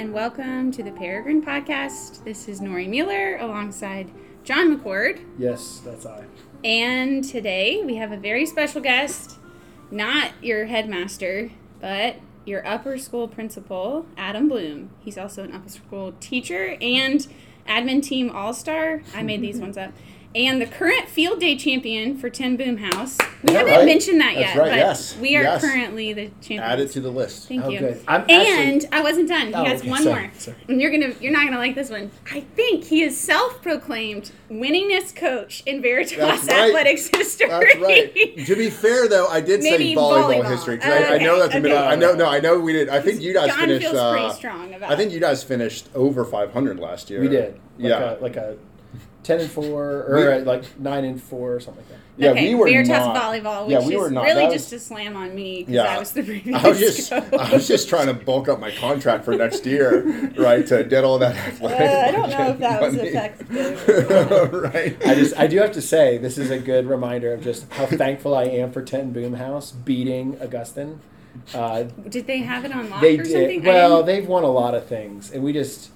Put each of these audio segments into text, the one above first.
and welcome to the Peregrine Podcast. This is Nori Mueller alongside John McCord. Yes, that's I. And today we have a very special guest, not your headmaster, but your upper school principal, Adam Bloom. He's also an upper school teacher and admin team all star. I made these ones up. And the current field day champion for Ten Boom House. We Yeah, haven't right. mentioned that That's yet, right, but yes, we are yes. currently the champions. Add it to the list. Thank Oh, you. good. I'm and actually- I wasn't done. He Oh, has okay, one sorry, more. sorry. And you're gonna you're not gonna like this one. I think he is self-proclaimed winningest coach in Veritas That's right. athletics history. That's right. to be fair, though, I did Maybe say volleyball, volleyball. history. 'cause I, I Okay, know that's a okay. middle. I know. No, I know we did. I think you guys John finished. feels uh, pretty strong about I think you guys finished over 500 last year. We did. Like yeah. A, like a ten and four, or We- uh, like nine and four, or something like that. yeah, okay, we were Veritas not. volleyball, which yeah, we is were not. really was- just a slam on me because Yeah. I was the previous I was just, coach. I was just trying to bulk up my contract for next year, right? To get all that athletic. Uh, I don't know if that was money. effective. right. I just, I do have to say, this is a good reminder of just how thankful I am for Ten Boom House beating Augustin. Uh, Did they have it on lock they or did something? I well. didn't- They've won a lot of things, and we just,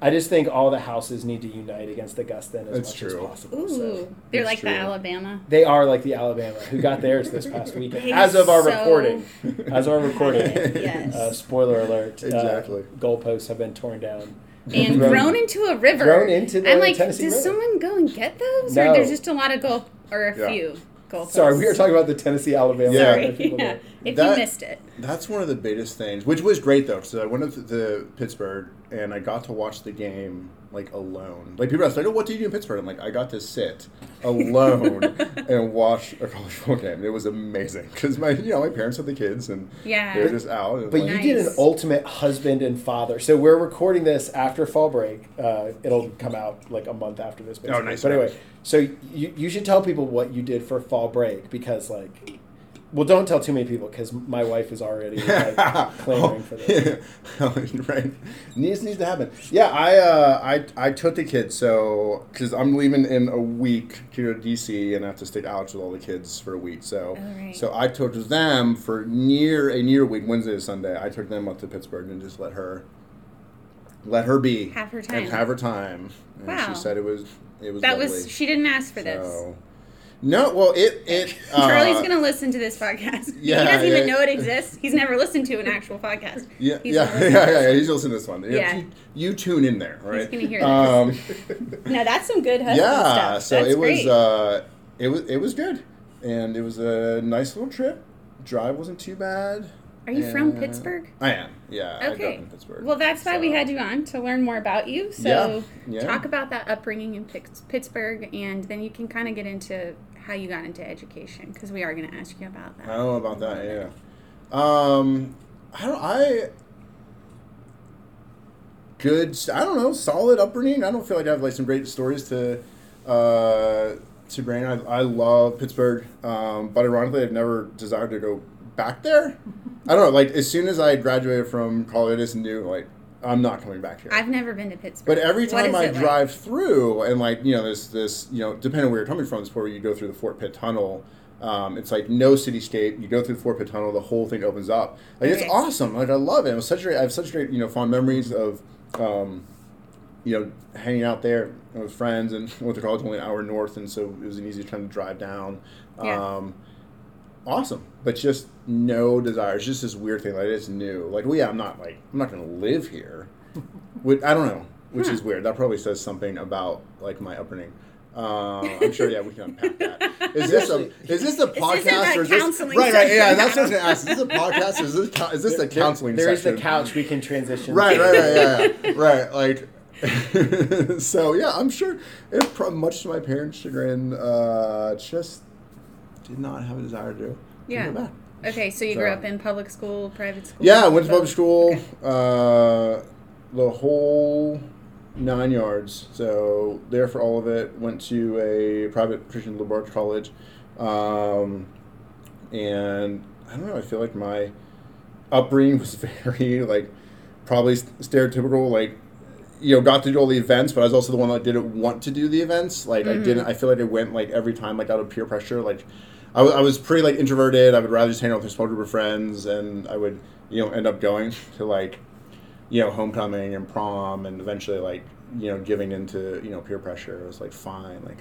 I just think all the houses need to unite against Augustin as That's much as possible. Ooh, So. they're It's like the. Alabama. They are like the Alabama who got theirs this past weekend. As of our so- recording, as of our recording, Yes. uh, spoiler alert. uh, Exactly. goalposts have been torn down and Thrown- thrown into a river. thrown into the I'm like, Tennessee does River. someone go and get those, No. or there's just a lot of goal or a Yeah. few goalposts? Sorry, we were talking about the Tennessee Alabama. Yeah. Yeah. if That- you missed it. That's one of the biggest things, which was great though. So I went up to the Pittsburgh and I got to watch the game like alone. Like people ask, like, "Oh, what do you do in Pittsburgh?" I'm like, I got to sit alone and watch a college football game. It was amazing because my, you know, my parents had the kids and Yeah. they were just out. It But like- you did an ultimate husband and father. So we're recording this after fall break. Uh, it'll come out like a month after this. Basically. Oh, nice. But anyway, so you you should tell people what you did for fall break because like, well, don't tell too many people because my wife is already like, clamoring for this. right. Needs needs to happen. Yeah, I uh, I I took the kids so because I'm leaving in a week to go to DC and I have to stay out with all the kids for a week. So Oh, right. so I took them for near a near week Wednesday to Sunday. I took them up to Pittsburgh and just let her let her be Have her time. and have her time. And Wow. she said it was it was That lovely. was she didn't ask for this. So- no, well it it Charlie's uh, gonna listen to this podcast. yeah, he doesn't even yeah. know it exists. He's never listened to an actual podcast. Yeah, He's yeah, yeah, yeah, yeah. He's listening to this one. You- Yeah. You, you tune in there, right? gonna hear this. um, No, that's some good husband yeah, stuff. so That's it was great. uh, it was it was good, and it was a nice little trip. Drive wasn't too bad. Are you from Pittsburgh? I am. Yeah, I grew up Okay. in Pittsburgh. Well, that's why we had you on to learn more about you. So, Yeah, yeah. talk about that upbringing in Pittsburgh, and then you can kind of get into how you got into education because we are going to ask you about that. I don't know about that. Yeah. Um, I don't. I good. I don't know. Solid upbringing. I don't feel like I have like some great stories to uh, to bring. I, I love Pittsburgh, um, but ironically, I've never desired to go back there. I don't know. Like as soon as I graduated from college, I just knew like I'm not coming back here. I've never been to Pittsburgh. But every time I it like? drive through, and like you know, there's this you know, depending on where you're coming from, this where you go through the Fort Pitt Tunnel. Um, it's like no cityscape. You go through the Fort Pitt Tunnel, the whole thing opens up. Like Okay. it's awesome. Like I love it. It was such great. I have such great you know fond memories of, um, you know, hanging out there with friends and went to college only an hour north, and so it was an easy time to drive down. Yeah. Um, awesome, but just no desire. It's just this weird thing. Like it's new. Like well, yeah, I'm not like I'm not gonna live here. Which, I don't know, which is weird. That probably says something about like my upbringing. Uh, I'm sure. Yeah, we can unpack that. Is this a is this a podcast or is this counseling right? Right. Yeah, that's what I was gonna ask. Is this a podcast or is this co- is this a There- counseling There is session? the couch we can transition. Right. to. Right. Right. Yeah. yeah. right. Like. so yeah, I'm sure. It, much to my parents' chagrin, uh, just did not have a desire to do. Yeah. Back. Okay, so you grew up in public school, private school? Yeah, I went to public school, Okay. uh, the whole nine yards. So there for all of it. Went to a private Christian liberal arts college, um, and I don't know. I feel like my upbringing was very like probably stereotypical. Like you know, got to do all the events, but I was also the one that didn't want to do the events. Like I didn't. I feel like I went like every time like out of peer pressure. Like I was pretty like introverted. I would rather just hang out with a small group of friends, and I would you know end up going to like you know, homecoming and prom, and eventually like you know giving into you know peer pressure. It was like fine, like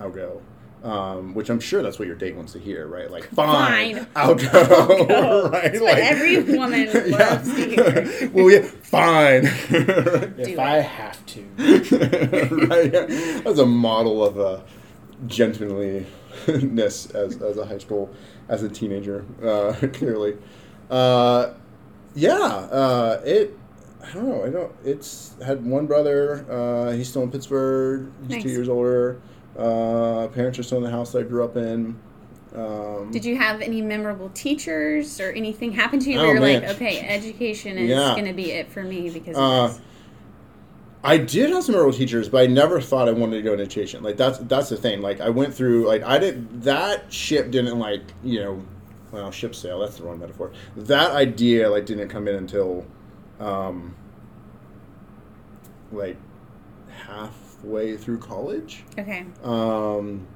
I'll go. Um, which I'm sure that's what your date wants to hear, right? Like, fine, Fine. I'll go. go. right? That's what every woman loves to hear. well, yeah, fine. If Do I have to. right? yeah. That's a model of a gentlemanliness as, as a high school, as a teenager, uh, clearly. Uh, yeah, uh, it. I don't know. I don't. It's had one brother. Uh, he's still in Pittsburgh. He's Nice. two years older. Uh, parents are still in the house that I grew up in. Um, Did you have any memorable teachers or anything happen to you Oh, where you're man. like, okay, education is Yeah. going to be it for me because Uh? I did have some memorable teachers, but I never thought I wanted to go into education. Like that's that's the thing. Like I went through like I did that ship didn't like you know, well ship sail. That's the wrong metaphor. That idea like didn't come in until, um, like halfway through college. Okay. Um,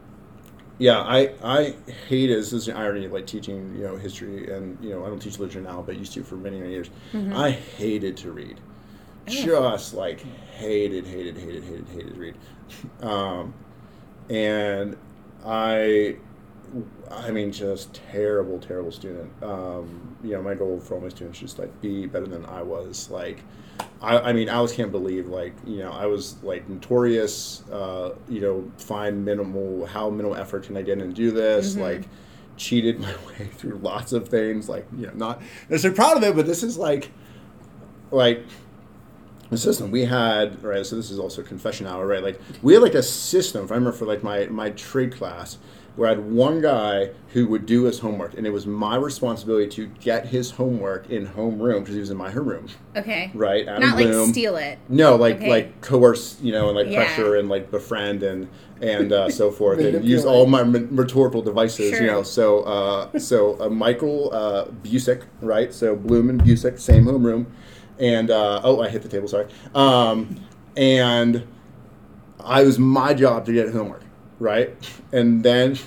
yeah, I I hate hated this is an irony like teaching you know history and you know I don't teach literature now but used to for many many years. Mm-hmm. I hated to read, just like hated hated hated hated hated to read, um, and I. I mean, just terrible, terrible student. Um, you know, my goal for all my students is just like be better than I was. Like, I, I mean, Alice can't believe like you know I was like notorious. Uh, you know, find minimal how minimal effort can I get and do this? Like, cheated my way through lots of things. Like, you know, not necessarily proud of it, but this is like, like the system we had right so this is also confession hour right like we had like a system if i remember for like my my trade class where i had one guy who would do his homework and it was my responsibility to get his homework in homeroom because he was in my homeroom Okay. right Adam Not like Bloom. steal it. no like Okay. like coerce you know and like Yeah. pressure and like befriend and and uh, so forth and use all my m- rhetorical devices Sure. you know so uh, so uh, michael uh, busick right so bloom and busick same homeroom and uh, oh i hit the table sorry um, and i was my job to get homework right and then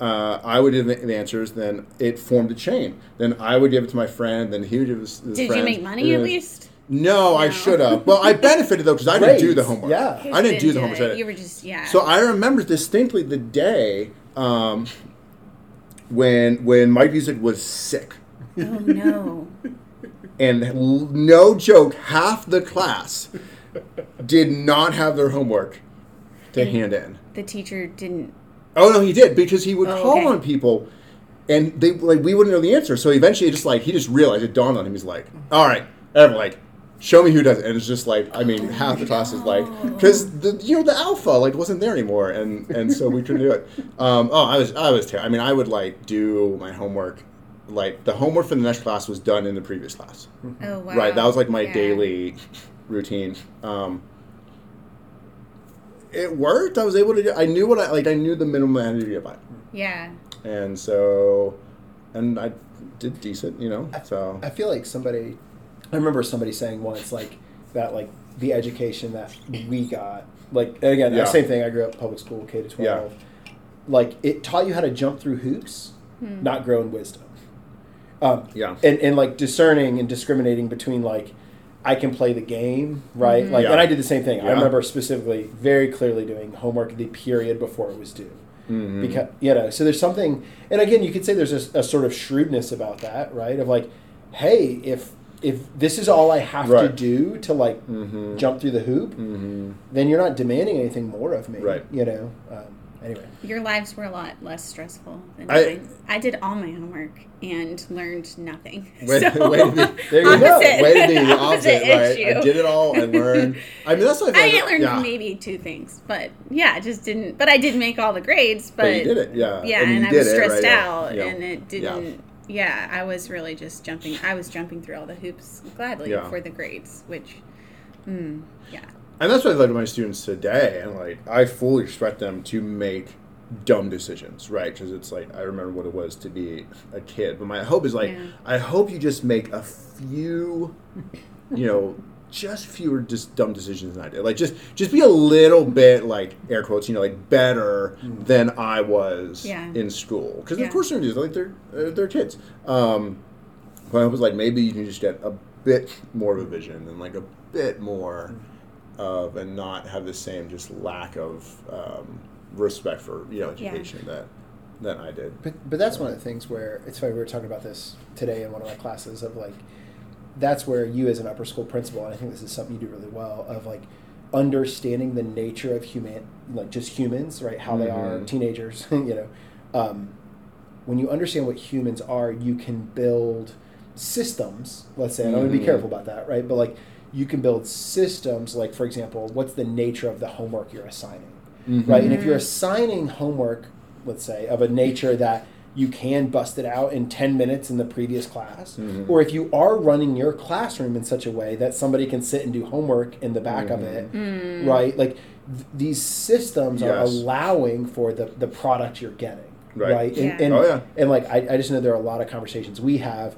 uh, I would give the the answers. Then it formed a chain. Then I would give it to my friend. Then he would give it to his Did you friend, make money at least? no, I should have. Well, I benefited though because I didn't do the homework. yeah. I didn't do the it. homework. You were just, yeah. So I remember distinctly the day um, when when Mike Busick was sick, oh, no. and no joke, half the class did not have their homework to hand in. The teacher didn't. Oh no, he did because he would Oh, call okay. on people, and they like we wouldn't know the answer. So eventually, just like he just realized it dawned on him. He's like, "All right, everyone, like, show me who does it." And it's just like, I mean, half the class is like, because the you know the alpha like wasn't there anymore, and and so we couldn't do it. Um, oh, I was I was terrible. I mean, I would like do my homework. Like the homework for the next class was done in the previous class. Oh, wow. Right, that was like my Yeah. daily routine. Um, it worked. I was able to. Do, I knew what I like. I knew the minimum I had to get by, Yeah. and so, and I did decent. You know, so I feel like somebody, I remember somebody saying once, like, that, like, the education that we got, like, again, Yeah. same thing, I grew up public school, K to 12. Yeah. Like, it taught you how to jump through hoops, Hmm. not grow in wisdom. Um, yeah, and, and, like, discerning and discriminating between, like, I can play the game, right? Mhm. Like, Yeah. and I did the same thing. I remember specifically, very clearly doing homework the period before it was due Mhm. because you know so there's something and again you could say there's a, a sort of shrewdness about that right of like hey if if this is all i have to do to like Mhm. jump through the hoop Mhm. then you're not demanding anything more of me Right. you know um, anyway Your lives were a lot less stressful than I- mine. I did all my homework and learned nothing. Way- so, way to be- There you go. Way to be the opposite, right? issue. I did it all. and learned. I mean, that's what I, I like- learned yeah. maybe two things, but yeah, I just didn't. But I did make all the grades. But, But you did it, yeah. yeah, And and, I was it, stressed right, out, Yeah. and it didn't. Yeah. I was really just jumping. I was jumping through all the hoops gladly Yeah. for the grades, which, mm, yeah, And that's what I love to my students today. And like, I fully expect them to make dumb decisions, right? Because it's like I remember what it was to be a kid. But my hope is like, Yeah. I hope you just make a few, you know, just fewer just dumb decisions than I did. Like just just be a little bit like air quotes, you know, like better than I was Yeah. in school. Because Yeah. of course they're like they're uh, they're kids. Um, but I was like, maybe you can just get a bit more of a vision and like a bit more of and not have the same just lack of um, respect for you know Yeah. education that that I did. But but that's one of the things where it's funny we were talking about this today in one of my classes of like that's where you as an upper school principal and I think this is something you do really well of like understanding the nature of human like just humans right how they are Mhm. teenagers you know um, when you understand what humans are you can build systems let's say and I'm gonna be careful about that right but like you can build systems like for example what's the nature of the homework you're assigning right? And if you're Mhm. assigning homework, let's say, of a nature that you can bust it out in 10 minutes in the previous class, Mhm. or if you are running your classroom in such a way that somebody can sit and do homework in the back of it, Mm. right? Like th- these systems are allowing for the, the product you're getting, Right. right? And, Yeah. and, Oh, yeah. and like, I, I just know there are a lot of conversations we have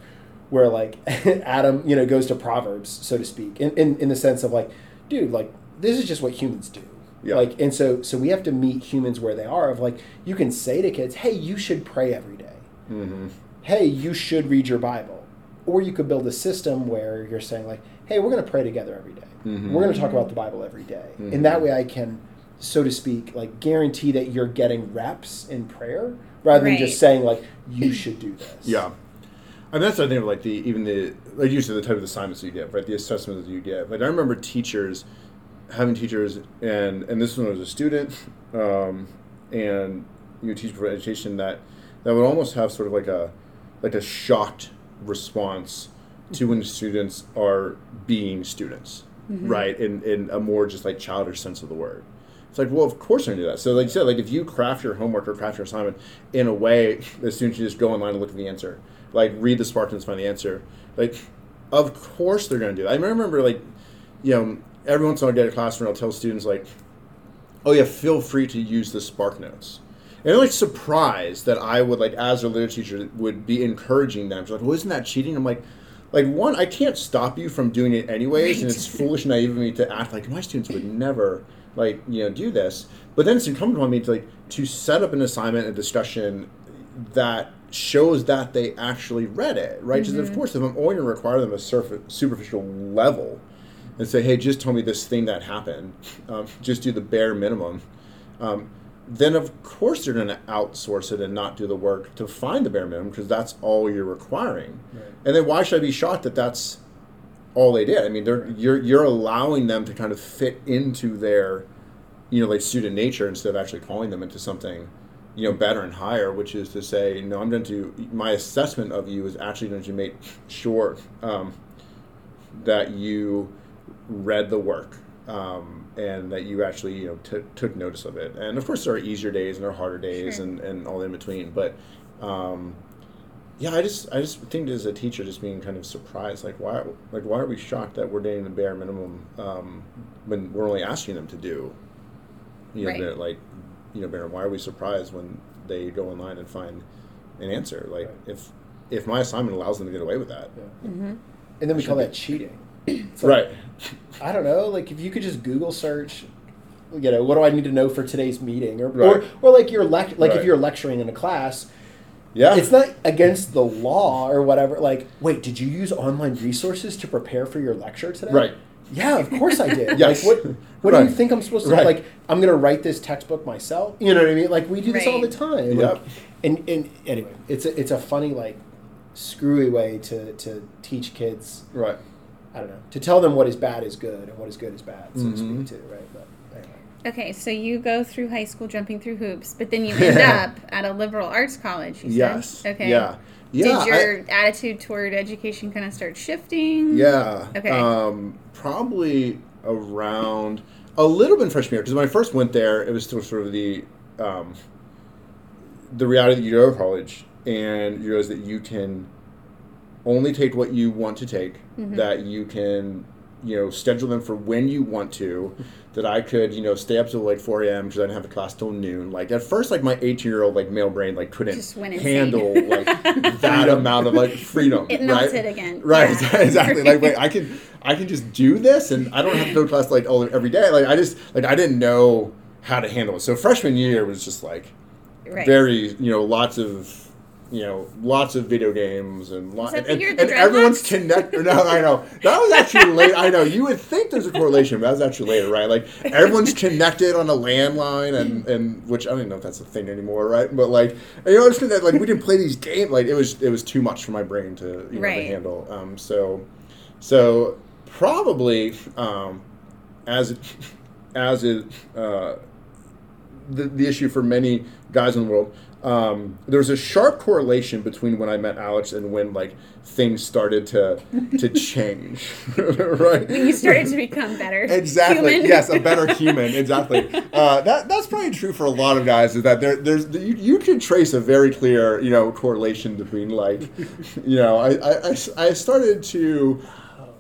where like Adam, you know, goes to Proverbs, so to speak, in, in, in the sense of like, dude, like, this is just what humans do. Yeah. Like, and so, so we have to meet humans where they are. Of like, you can say to kids, "Hey, you should pray every day. Mm-hmm. Hey, you should read your Bible." Or you could build a system where you're saying like, "Hey, we're going to pray together every day. Mhm. We're going to talk about the Bible every day." Mhm. And that way, I can, so to speak, like guarantee that you're getting reps in prayer rather than just saying like, "You should do this." Yeah. I mean, that's the thing of like the even the like usually the type of assignments you give, right? The assessments that you give. Like I remember teachers having teachers, and and this one was a student, um, and you know, teach for education that that would almost have sort of like a like a shocked response to when students are being students, right? In in a more just like childish sense of the word. It's like, well, of course I do that. So, like you said, like if you craft your homework or craft your assignment in a way, that students just go online and look at the answer, like read the SparkNotes, find the answer. Like, of course they're going to do that. I remember, like, you know, every once in a while I get a classroom, I'll tell students like, oh yeah, feel free to use the Spark Notes. And they're like surprised that I would like, as a literature teacher, would be encouraging them. She's like, well, isn't that cheating? I'm like, like one, I can't stop you from doing it anyways, and it's foolish and naive of me to act like my students would never like you know do this. But then it's incumbent on me to like to set up an assignment, a discussion that shows that they actually read it, right? Because of course, if I'm only going to require them a surf- superficial level and say, hey, just tell me this thing that happened, um, just do the bare minimum. Um, then of course they're going to outsource it and not do the work to find the bare minimum because that's all you're requiring. Right. And then why should I be shocked that that's all they did? I mean, they're you're you're allowing them to kind of fit into their, you know, like student nature instead of actually calling them into something, you know, better and higher, which is to say, no, I'm going to my assessment of you is actually going to make sure um, that you read the work um, and that you actually you know t- took notice of it. And of course, there are easier days and there are harder days Sure. and, and all in between. But um, yeah, I just I just think as a teacher, just being kind of surprised, like why like why are we shocked that we're doing the bare minimum um, when we're only asking them to do, you know, Right. like you know, Baron, Why are we surprised when they go online and find an answer? Like Right. if if my assignment allows them to get away with that, Yeah. Mm-hmm. And then we call be. that cheating. Like, right? I don't know. Like if you could just Google search, you know, what do I need to know for today's meeting, or Right. or, or like you're lec- like Right. if you're lecturing in a class, Yeah, it's not against the law or whatever. Like, wait, did you use online resources to prepare for your lecture today? right. Yeah, of course I did. Yes. Like, what what do you think I'm supposed to Right. like? I'm gonna write this textbook myself. You know what I mean? Like we do this all the time. Yep. Like, and and anyway, it's a it's a funny like screwy way to to teach kids. Right. I don't know to tell them what is bad is good and what is good is bad, so to Mhm. speak too. Right. But anyway. Okay, so you go through high school jumping through hoops, but then you end up at a liberal arts college. You said? Yes. Okay. Yeah. Yeah. Did I- your attitude toward education kind of start shifting? Yeah. Okay. Um, probably around a little bit in freshman year because when I first went there, it was still sort of the um, the reality that you go to college and you realize that you can only take what you want to take. Mhm. That you can you know schedule them for when you want to. That I could you know stay up till like 4 a.m. because I didn't have a class till noon. Like at first, like my 18 year old like male brain like couldn't Just went insane. handle like that amount of like freedom. It right? melted again. Right, Yeah. exactly. Like, wait, I can, I can just do this, and I don't have to go to class like all every day. Like, I just, like, I didn't know how to handle it. So freshman year was just like right. very, you know, lots of you know, lots of video games and lots, and, and, and everyone's connected. No, I know that was actually late. I know you would think there's a correlation, but that was actually later, right? Like everyone's connected on a landline, and and which I don't even know if that's a thing anymore, right? But like you know, it's that like we didn't play these games. Like it was it was too much for my brain to you know, Right. to handle. Um, so so probably um, as it, as it uh, the, the issue for many guys in the world. Um, there's a sharp correlation between when I met Alex and when like things started to to change, right? When you started to become better. Exactly. human. Yes, a better human. Exactly. Uh, that that's probably true for a lot of guys. Is that there, there's you, you can trace a very clear you know correlation between like, you know, I I, I, I started to.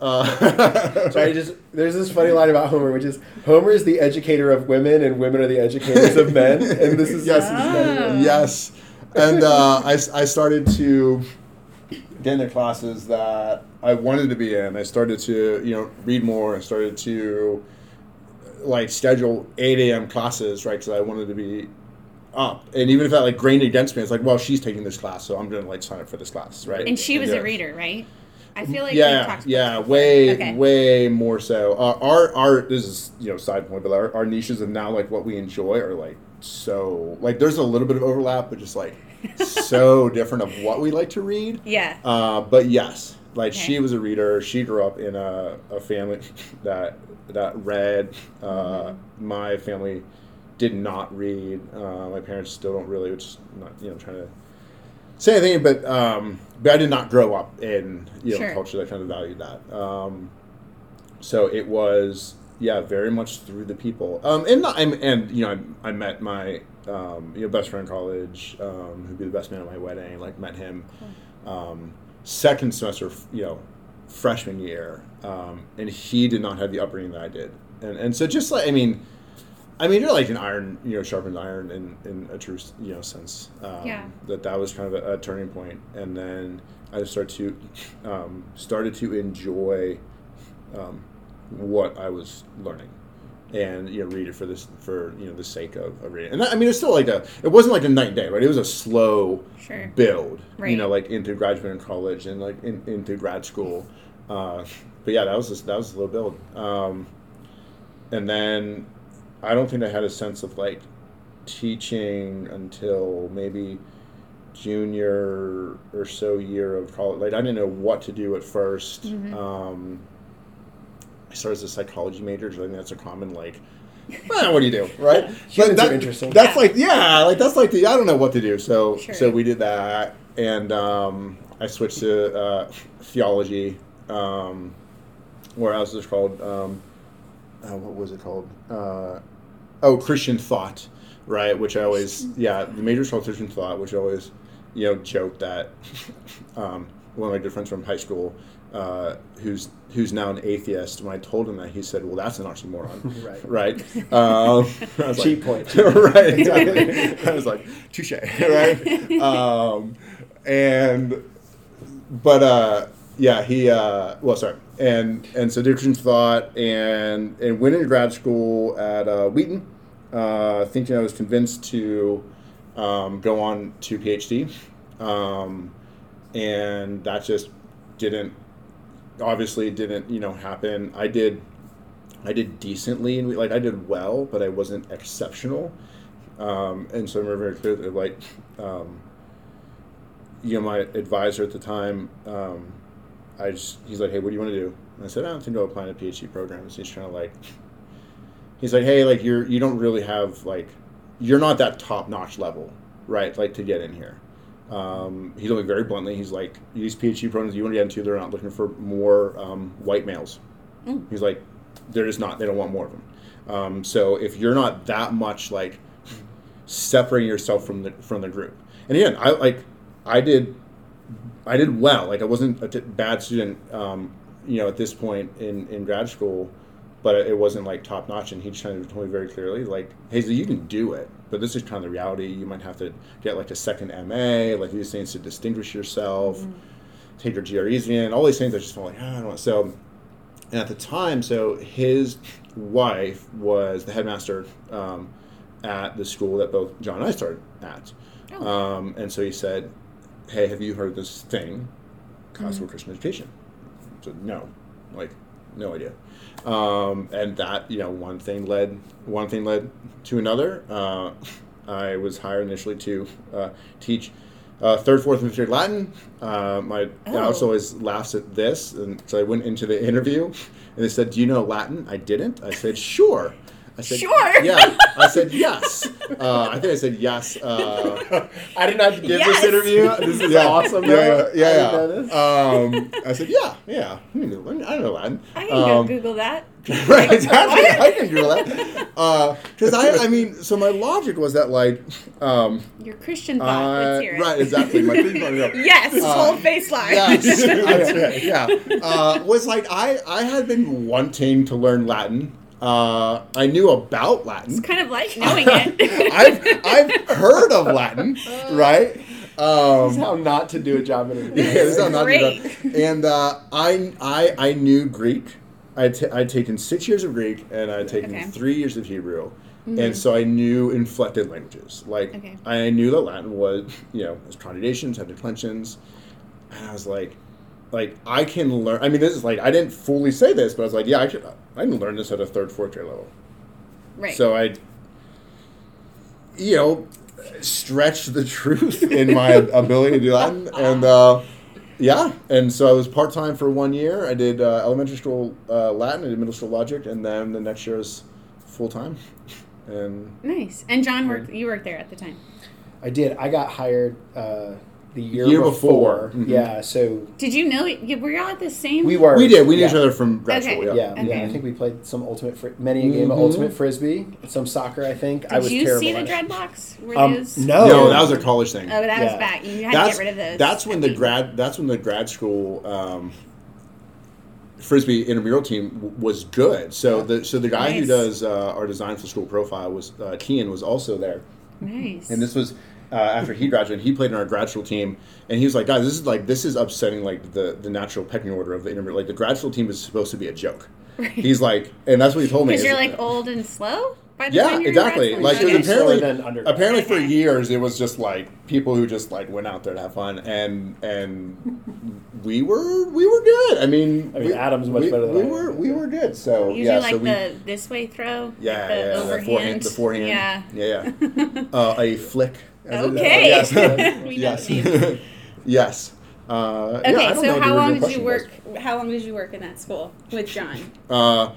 Uh, So I just there's this funny line about Homer, which is Homer is the educator of women, and women are the educators of men, and this is yes, Oh. yes, and uh, I, I started to get into classes that I wanted to be in. I started to you know read more. I started to like schedule eight a.m. classes right because I wanted to be up. And even if that like grained against me, it's like, well, she's taking this class, so I'm gonna like sign up for this class, right? And she was Yeah. a reader, right? I feel like yeah, yeah, way. Okay. way more so. Uh, our, our, this is you know side point, but our, our niches of now like what we enjoy are like so like there's a little bit of overlap, but just like so different of what we like to read. Yeah. Uh, but yes, like Okay. she was a reader. She grew up in a, a family that that read. Uh, Mm-hmm. My family did not read. Uh, my parents still don't really, which is not you know trying to say anything, but um, but I did not grow up in you know Sure. culture that kind of valued that. Um, so it was yeah very much through the people um, and not, and, and you know I, I met my um, you know best friend in college um, who'd be the best man at my wedding like met him um, second semester you know freshman year um, and he did not have the upbringing that I did and and so just like I mean I mean, you're like an iron, you know, sharpened iron in, in a true, you know, sense. Um, Yeah. That that was kind of a, a turning point, and then I just started to um, started to enjoy um, what I was learning, and you know, read it for this for you know the sake of, of reading. And that, I mean, it's still like a. It wasn't like a night and day, right? It was a slow Sure. build, you know, like into graduate and college and like in, into grad school. Uh, but yeah, that was just, that was a slow build. Um, and then I don't think I had a sense of like teaching until maybe junior or so year of college. Like I didn't know what to do at 1st Mhm. Um, I started as a psychology major. 'cause I think that's a common like. Well, what do you do, right? Humans that- are interesting. That's Yeah. like yeah, like that's like the I don't know what to do. So Sure. so we did that, and um, I switched to uh, theology, um, where else was called. Um, uh, what was it called? Uh, oh, Christian thought, right? Which I always yeah, the major called Christian thought, which I always you know joke that um, one of my good friends from high school. Uh, who's who's now an atheist? When I told him that, he said, "Well, that's an oxymoron." Right. right? Um, Cheap like, point. right? Exactly. I was like, touche, right? Um, and but uh, yeah, he uh, well, sorry, and and so did Christian thought, and and went into grad school at uh, Wheaton, uh, thinking I was convinced to um, go on to PhD, um, and that just didn't obviously didn't you know happen. I did I did decently and like I did well, but I wasn't exceptional. Um, and so I remember very clearly, like, um, you know, my advisor at the time, um, I just, he's like, hey, what do you want to do? And I said, I don't think I'll apply to PhD programs. He's trying to like, he's like, hey, like you're, you don't really have like, you're not that top notch level, right? Like to get in here. Um, he told me very bluntly, he's like, these PhD programs you want to get into, they're not looking for more um, white males. Mm. He's like, they're just not. They don't want more of them. Um, so if you're not that much like separating yourself from the from the group, and again, I like, I did, I did well. Like I wasn't a t- bad student, um, you know, at this point in in grad school, but it wasn't like top notch. And he just kind of told me very clearly, like, hey, so you can do it, but this is kind of the reality. You might have to get like a second MA, like these things to distinguish yourself. Take your GREs in, all these things. I just felt like, ah, I don't know. So and at the time, so his wife was the headmaster um, at the school that both John and I started at. Oh. Um, and so he said, "Hey, have you heard this thing, classical Christian education?" Said, "No, like, no idea." Um, and that you know, one thing led one thing led to another. Uh, I was hired initially to uh, teach uh, third, fourth, and fifth grade Latin. Uh, my Oh. Alex always laughs at this, and so I went into the interview, and they said, "Do you know Latin?" I didn't. I said, "Sure." I said, Sure. Yeah. I said yes. Uh, I think I said yes. Uh, I didn't give Yes. this interview. This is yeah, awesome. Yeah, though. yeah, I yeah. didn't know. Um, I said, yeah, yeah. I mean, I know Latin. I can Um, go Google that. right, exactly. I can do that. Because I, I mean, so my logic was that like, um, Your Christian thought. uh, Let's hear it. right, exactly. My Christian thought, yeah. Yes, Uh, whole face line. Yes, that's right, yeah. Uh, was like I, I had been wanting to learn Latin. Uh, I knew about Latin. It's kind of like knowing it. I've, I've heard of Latin, right? This Um, is how not to do a job interview. yeah, this is how not to do Great. that. And uh, I, I, I knew Greek. I'd, t- I'd taken six years of Greek and I'd taken Okay. three years of Hebrew. Mhm. And so I knew inflected languages. Like, Okay. I knew that Latin was, you know, has conjugations, had declensions. And I was like, like, I can learn. I mean, this is like, I didn't fully say this, but I was like, yeah, I, could, I can learn this at a third, fourth grade level. right. So I, you know, stretched the truth in my ability to do Latin, and uh, yeah, and so I was part time for one year. I did uh, elementary school uh, Latin, I did middle school logic, and then the next year was full time. And nice. And John worked. You worked there at the time. I did. I got hired uh, the year, Year before. before. Mhm. Yeah, so Did you know? you- Were y'all at the same? we were. we did. We knew yeah. each other from grad Okay. school. Yeah, Yeah. yeah. I think we played some ultimate, fri- many a game of Mhm. ultimate frisbee, some soccer. I think I Did was you terrible. see the dreadlocks? Were Um, those? no. No, that was a college thing. Oh, that was Yeah. back. You had that's to get rid of those. that's when I the think. grad that's when the grad school um, frisbee intramural team w- was good. So Yeah. the so the guy who does uh, our design for school profile was uh, Kian was also there, Nice. and this was. Uh, after he graduated, he played in our grad school team, and he was like, "Guys, this is like this is upsetting like the the natural pecking order of the intramural. Like the grad school team is supposed to be a joke." Right. He's like, and that's what he told me. because you're like old and slow. Yeah, time you're in exactly. Like, okay. apparently- Slower than undergrad. apparently for years it was just like people who just like went out there to have fun and and we were we were good i mean I mean, we, Adam's much we, better than we I am. were we were good so you yeah do like so we the this way throw. yeah like the yeah overhand. the forehand the forehand Yeah. yeah yeah uh, a flick as it- Okay. yes yes yes uh, Okay, don't so how long did you question was. work? How long did you work in that school with John? Uh,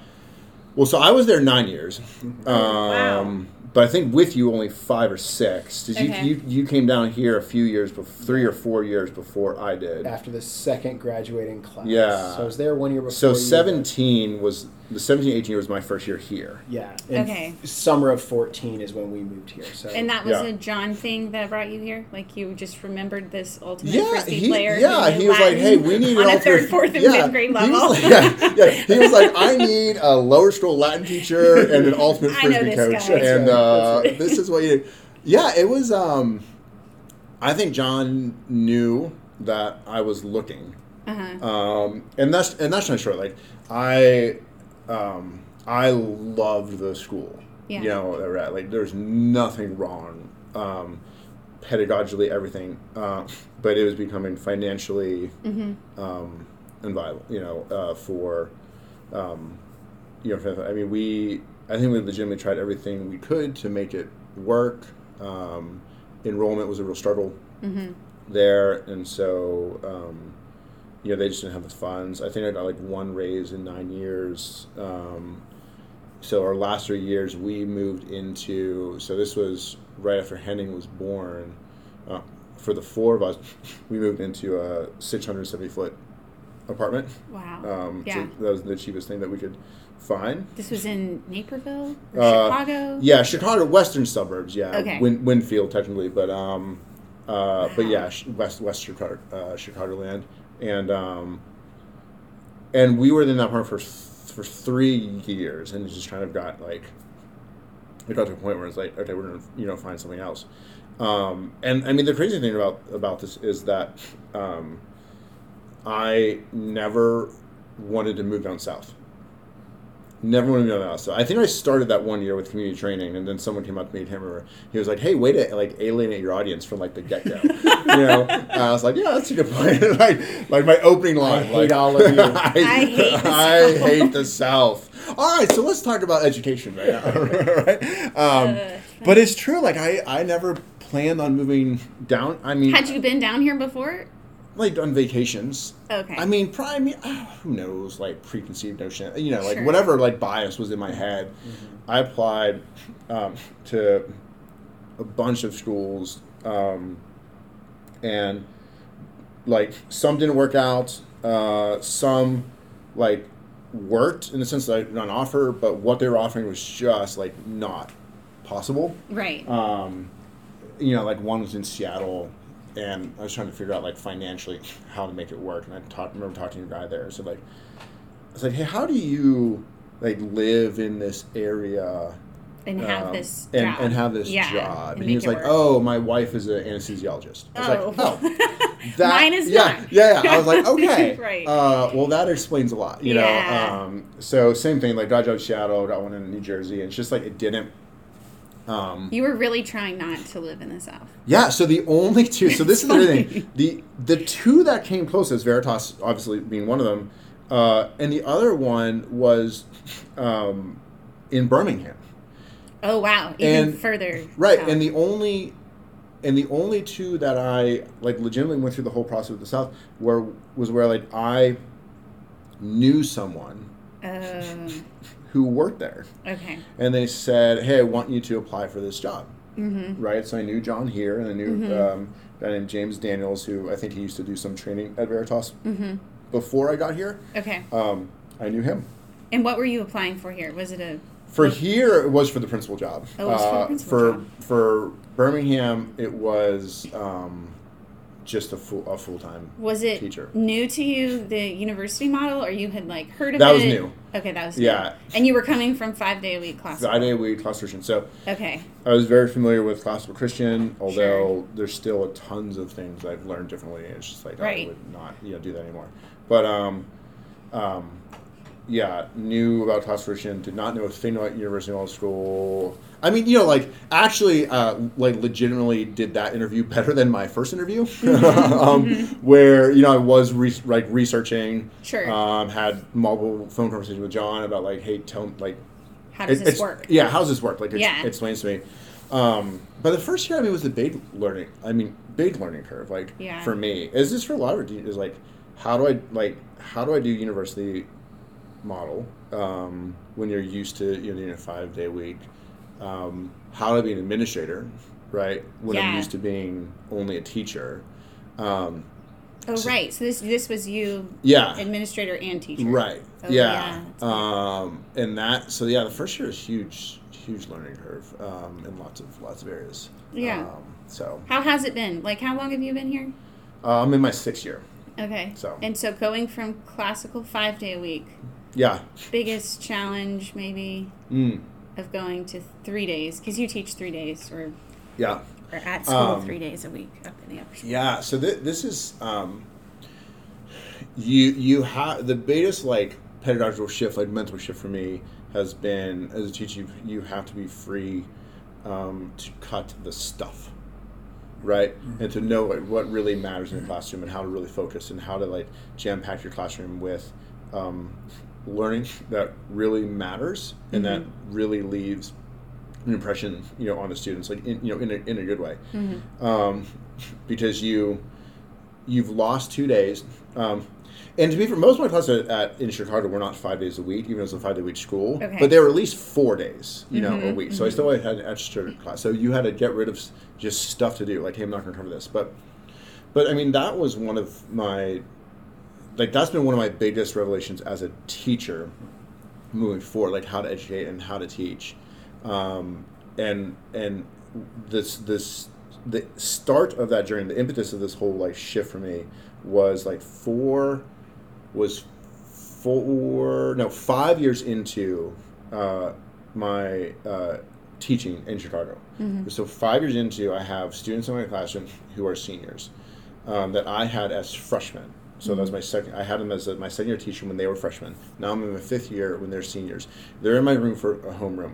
well, so I was there nine years, Oh, wow. um, but I think with you only five or six. Did you, Okay. you you came down here a few years, before, three or four years before I did. after the second graduating class. Yeah. So I was there one year before. So you, but- seventeen was the 17, 18 year was my first year here. Yeah. And Okay. f- summer of fourteen is when we moved here. So And that was Yeah. a John thing that brought you here. Like you just remembered this ultimate Yeah, frisbee he, player. yeah, who knew he was like, Latin "Hey, we need on an a alternate third, fourth, and yeah, fifth grade he level." was like- yeah, yeah, he was like, "I need a lower school Latin teacher and an ultimate I know frisbee this coach, guy. and uh, that's right. this is what you." Did. Yeah, it was. Um, I think John knew that I was looking, uh-huh. um, and that's and that's not short. Like I, um, I loved the school. Yeah. You know, that we're at. like there's nothing wrong, um, pedagogically everything, uh, but it was becoming financially Mm-hmm. um, inviolable. You know, uh, for um, you know, for, I mean, we I think we legitimately tried everything we could to make it work. Um, enrollment was a real struggle Mm-hmm. there, and so um, you know they just didn't have the funds. I think I got like one raise in nine years. Um, so our last three years, we moved into. So this was right after Henning was born. Uh, for the four of us, we moved into a 670 foot apartment. Wow. Um, yeah. so that was the cheapest thing that we could find. this was in Naperville or Uh, Chicago. Yeah, Chicago, western suburbs. Yeah, Okay. Win, Winfield technically, but um, uh, but yeah, west west Chicago, uh, Chicagoland, and um, and we were in that apartment for for three years, and it just kind of got like it got to a point where it's like, okay, we're gonna you know find something else. Um, and I mean, the crazy thing about about this is that um, I never wanted to move down south. Never would have known that. So I think I started that one year with community training, and then someone came up to me and him. He was like, "Hey, way to like alienate your audience from like the get go." you know, and I was like, "Yeah, that's a good point." like, like my opening line. hate like, all of you. I, I hate the I South. hate the South. All right, so let's talk about education right now. right? Um, Uh, but it's true. Like I, I never planned on moving down. I mean, Had you been down here before? Like on vacations. Okay. I mean, probably, I mean, ah, who knows? Like preconceived notion, you know, like Sure. whatever like bias was in my head. I applied um, to a bunch of schools, um, and like some didn't work out. Uh, some like worked in the sense that I got an offer, but what they were offering was just like not possible right. um, you know, like one was in Seattle, and I was trying to figure out like financially how to make it work. And I talked, remember talking to a guy there. So like, I was like, hey, how do you like live in this area? and have um, this and, job. and have this Yeah, job, and, he was like, work. "Oh, my wife is an anesthesiologist." I was Oh. like, "Oh, Mine is yeah, not. yeah, yeah." I was like, "Okay, Right. Uh, well, that explains a lot, you Yeah. know." Um, so same thing, like got a job in Seattle, got one in New Jersey, and it's just like it didn't. Um, You were really trying not to live in the South. yeah, so the only two. So this is the thing. The the two that came closest, Veritas obviously being one of them, uh, and the other one was um, in Birmingham. Oh wow, even And- further. Right, south. and the only and the only two that I like legitimately went through the whole process with the South were was where like I knew someone Um, who worked there, okay. and they said, "Hey, I want you to apply for this job." Mm-hmm. right? So I knew John here, and I knew Mhm. um, a guy named James Daniels, who I think he used to do some training at Veritas Mm-hmm. before I got here. Okay. Um, I knew him. And what were you applying for here? Was it a For here, it was for the principal job. Oh, for the Uh, principal for, job. for Birmingham, it was um, just a full a full time. was it Teacher. new to you the university model, or you had like heard of That it? was new. Okay, that was Yeah. New. And you were coming from five day a week class. Five day a week class Christian. So Okay. I was very familiar with classical Christian, although there's still tons of things I've learned differently. It's just like I would not you know do that anymore. But um, um, yeah, knew about classical Christian. Did not know a thing about University Law School. I mean, you know, like actually, uh, like legitimately did that interview better than my first interview, Mm-hmm. um, where you know I was re- like researching. Sure. Um, had multiple phone conversations with John about like, hey, tell like How does it- this work? Yeah, how does this work? Like, it Yeah. explains to me. Um, but the first year, I mean, was the big learning. I mean, big learning curve. Like Yeah. for me, is this for a lot of you? Is like, how do I like how do I do university model um, when you're used to you know doing a five day week? Um, how I be an administrator, right? When I'm used to being only a teacher. Um, Oh So- right. So this this was you, yeah, administrator and teacher. Right. Oh, yeah. yeah. Um, and that. So yeah, the first year is huge, huge learning curve um, in lots of lots of areas. Yeah. Um, so How has it been? Like, how long have you been here? uh, I'm in my sixth year. Okay. So. And so going from classical five day a week, Yeah. biggest challenge maybe Mm. Of going to three days because you teach three days or Yeah. or at school Um, three days a week up in the upper school. Yeah. So th- this is um, you you have the biggest like pedagogical shift, like mental shift for me has been as a teacher, you, you have to be free um, to cut the stuff. right? And to know like, what really matters in the classroom and how to really focus and how to like jam pack your classroom with um, learning that really matters and that really leaves an impression, you know, on the students, like in, you know, in a, in a good way, um, because you you've lost two days. Um, and to be fair, most of my classes at, in Chicago were not five days a week, even as a five day week school. Okay. But they were at least four days, you know, a Mhm, week. So I still had an extra class. So you had to get rid of just stuff to do. Like, hey, I'm not going to cover this. But, but I mean, that was one of my, like, that's been one of my biggest revelations as a teacher, moving forward, like how to educate and how to teach, um, and and this this the start of that journey, the impetus of this whole like shift for me was like four was four no five years into uh, my uh, teaching in Chicago. So five years into, I have students in my classroom who are seniors um, that I had as freshmen So that was my second. I had them as a, my second year teacher when they were freshmen. Now I'm in my fifth year when they're seniors. They're in my room for a homeroom,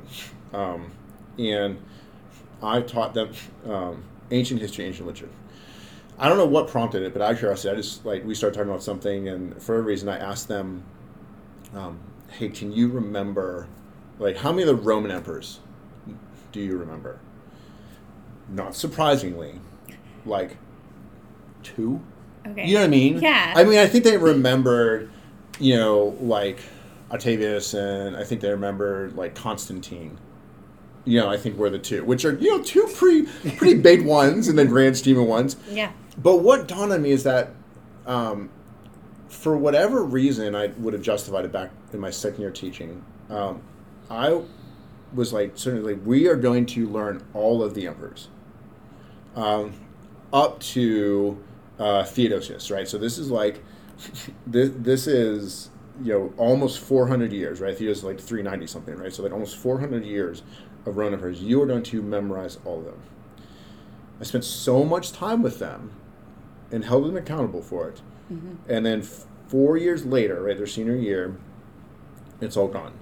um, and I taught them um, ancient history, ancient literature. I don't know what prompted it, but out of curiosity, I just like we started talking about something, and for a reason, I asked them, um, "Hey, can you remember, like, how many of the Roman emperors do you remember?" Not surprisingly, like two. Okay. You know what I mean? Yeah. I mean, I think they remembered, you know, like Octavius, and I think they remembered like Constantine. You know, I think were the two, which are you know two pretty pretty big ones, and then grand scheme of ones. Yeah. But what dawned on me is that, um, for whatever reason, I would have justified it back in my second year teaching. Um, I was like, certainly, we are going to learn all of the emperors, um, up to uh, Theodosius, right? So this is like, this this is you know almost 400 years, right? Theodosius is like 390 something, right? So like almost 400 years of Roman emperors. You are going to memorize all of them. I spent so much time with them and held them accountable for it. And then f- four years later, right, their senior year, it's all gone.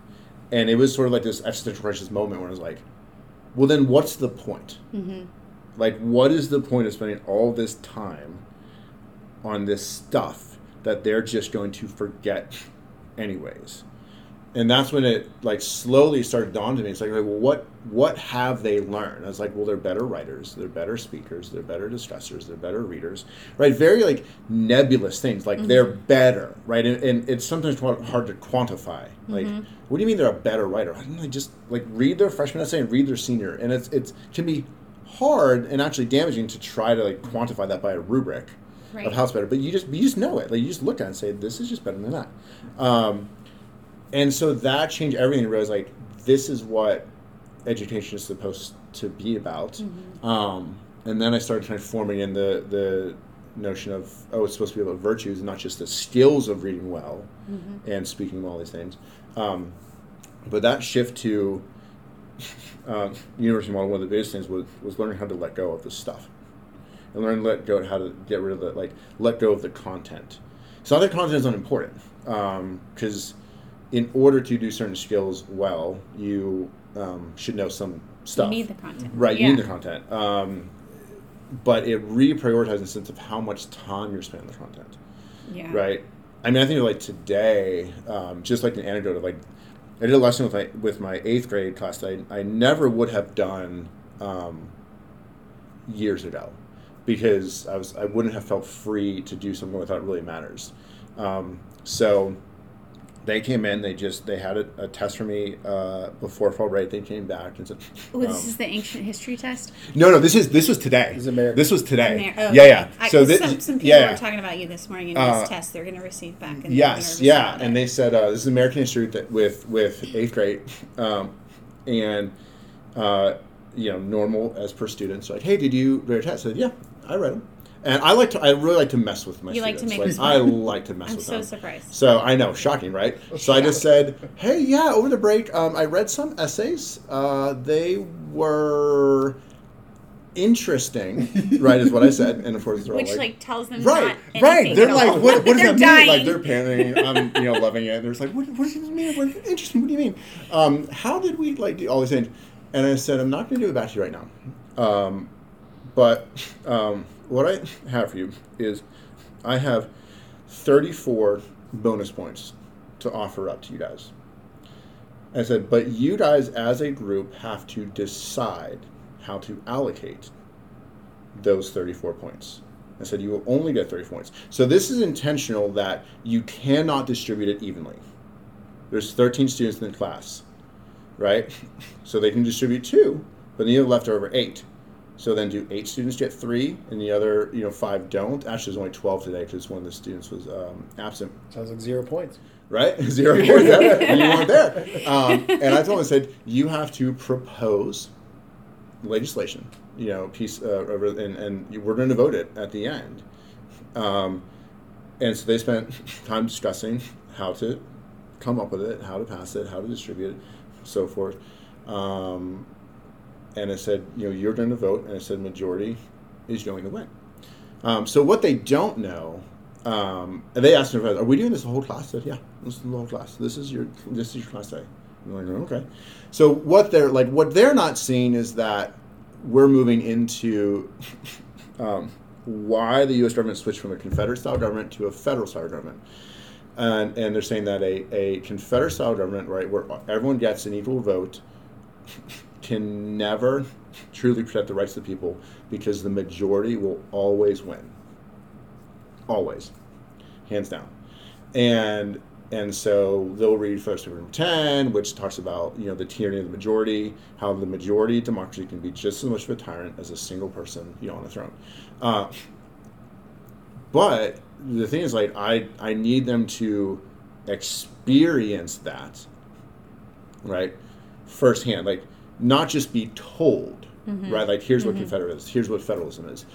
And it was sort of like this existential crisis moment where I was like, well, then what's the point? Like, what is the point of spending all this time on this stuff that they're just going to forget anyways? And that's when it like slowly started dawn to me. It's like, well, what what have they learned? I was like, well, they're better writers, they're better speakers, they're better discussers, they're better readers, right? Very like nebulous things. Like they're mm-hmm. better, right? And, and it's sometimes hard to quantify. Like, mm-hmm. what do you mean they're a better writer? I don't know. Just like read their freshman essay and read their senior, and it's it's can be hard and actually damaging to try to like quantify that by a rubric Right. of how it's better. But you just you just know it. Like you just look at it and say, this is just better than that. Um, and so that changed everything. to realize like this is what education is supposed to be about. Mm-hmm. Um, and then I started transforming in the the notion of oh, it's supposed to be about virtues not just the skills of reading well Mm-hmm. and speaking well. These things. Um, but that shift to uh, university model, one of the biggest things was, was learning how to let go of this stuff, and learn let go how to get rid of the like let go of the content. So other content is unimportant because in order to do certain skills well, you um, should know some stuff. You need the content. Right, Yeah. you need the content. Um, but it reprioritizes in the sense of how much time you're spending on the content Yeah. right? I mean, I think like today, um, just like an anecdote of like, I did a lesson with my with my eighth grade class that I, I never would have done um, years ago because I was I wouldn't have felt free to do something without it really matters. Um, so they came in, they just they had a, a test for me uh, before fall break. They came back and said, Oh, this um, is the ancient history test. "No, no, this is this was today. This is American. This was today. Amer- oh, yeah, yeah. I, so this, some, some people yeah, were talking about you this morning in Uh, this test they're going to receive back. And they're Yes, yeah, and it. they said uh, this is American history that with with eighth grade, um, and uh, you know normal as per students like, hey, did you read a test? I said, yeah, I read them, and I like to I really like to mess with my You like to make them I like to mess I'm with so them. I'm so surprised. So I know, shocking, right? So I just said, "Hey, yeah, over the break, um, I read some essays. Uh, they were interesting, right? Is what I said, and of course they're all Which like, like tells them right, not right. anything They're at like, all. what, what does They're that mean? Like they're panicking. I'm, you know, loving it. They're just like, what, what does this mean? What, interesting. What do you mean? Um, how did we like do all these things? And I said, I'm not going to do it back to you right now. Um, but um, what I have for you is, I have 34 bonus points to offer up to you guys. I said, but you guys as a group have to decide how to allocate those 34 points. I said, you will only get 34 points. So this is intentional that you cannot distribute it evenly. There's 13 students in the class, right? So they can distribute two, but then you have left over eight. So then do eight students get three, and the other, you know, five don't? Actually, there's only 12 today because one of the students was um, absent Sounds like zero points. right? Zero points there, and you weren't there. Um, and I told him, I said, you have to propose legislation, you know, piece, uh, of it, and, and we're going to vote it at the end. Um, and so they spent time discussing how to come up with it, how to pass it, how to distribute it, so forth. Um, and I said, you know, you're going to vote, and I said, majority is going to win. Um, so what they don't know um, and they asked me, "Are we doing this whole class?" I said, "Yeah, this is the whole class. This is your this is your class day." I'm like, "Okay." So what they're like, what they're not seeing is that we're moving into um, why the U.S. government switched from a Confederate style government to a federal style government. And, and they're saying that a, a Confederate style government, right, where everyone gets an equal vote, can never truly protect the rights of the people because the majority will always win. Always. Hands down. And and so they'll read First Amendment 10, which talks about you know the tyranny of the majority, how the majority democracy can be just as much of a tyrant as a single person you know on a throne. Uh, but the thing is, like, I I need them to experience that, right, firsthand. Like, not just be told, Mm-hmm. right? Like, here's what Confederate is. Here's what federalism is.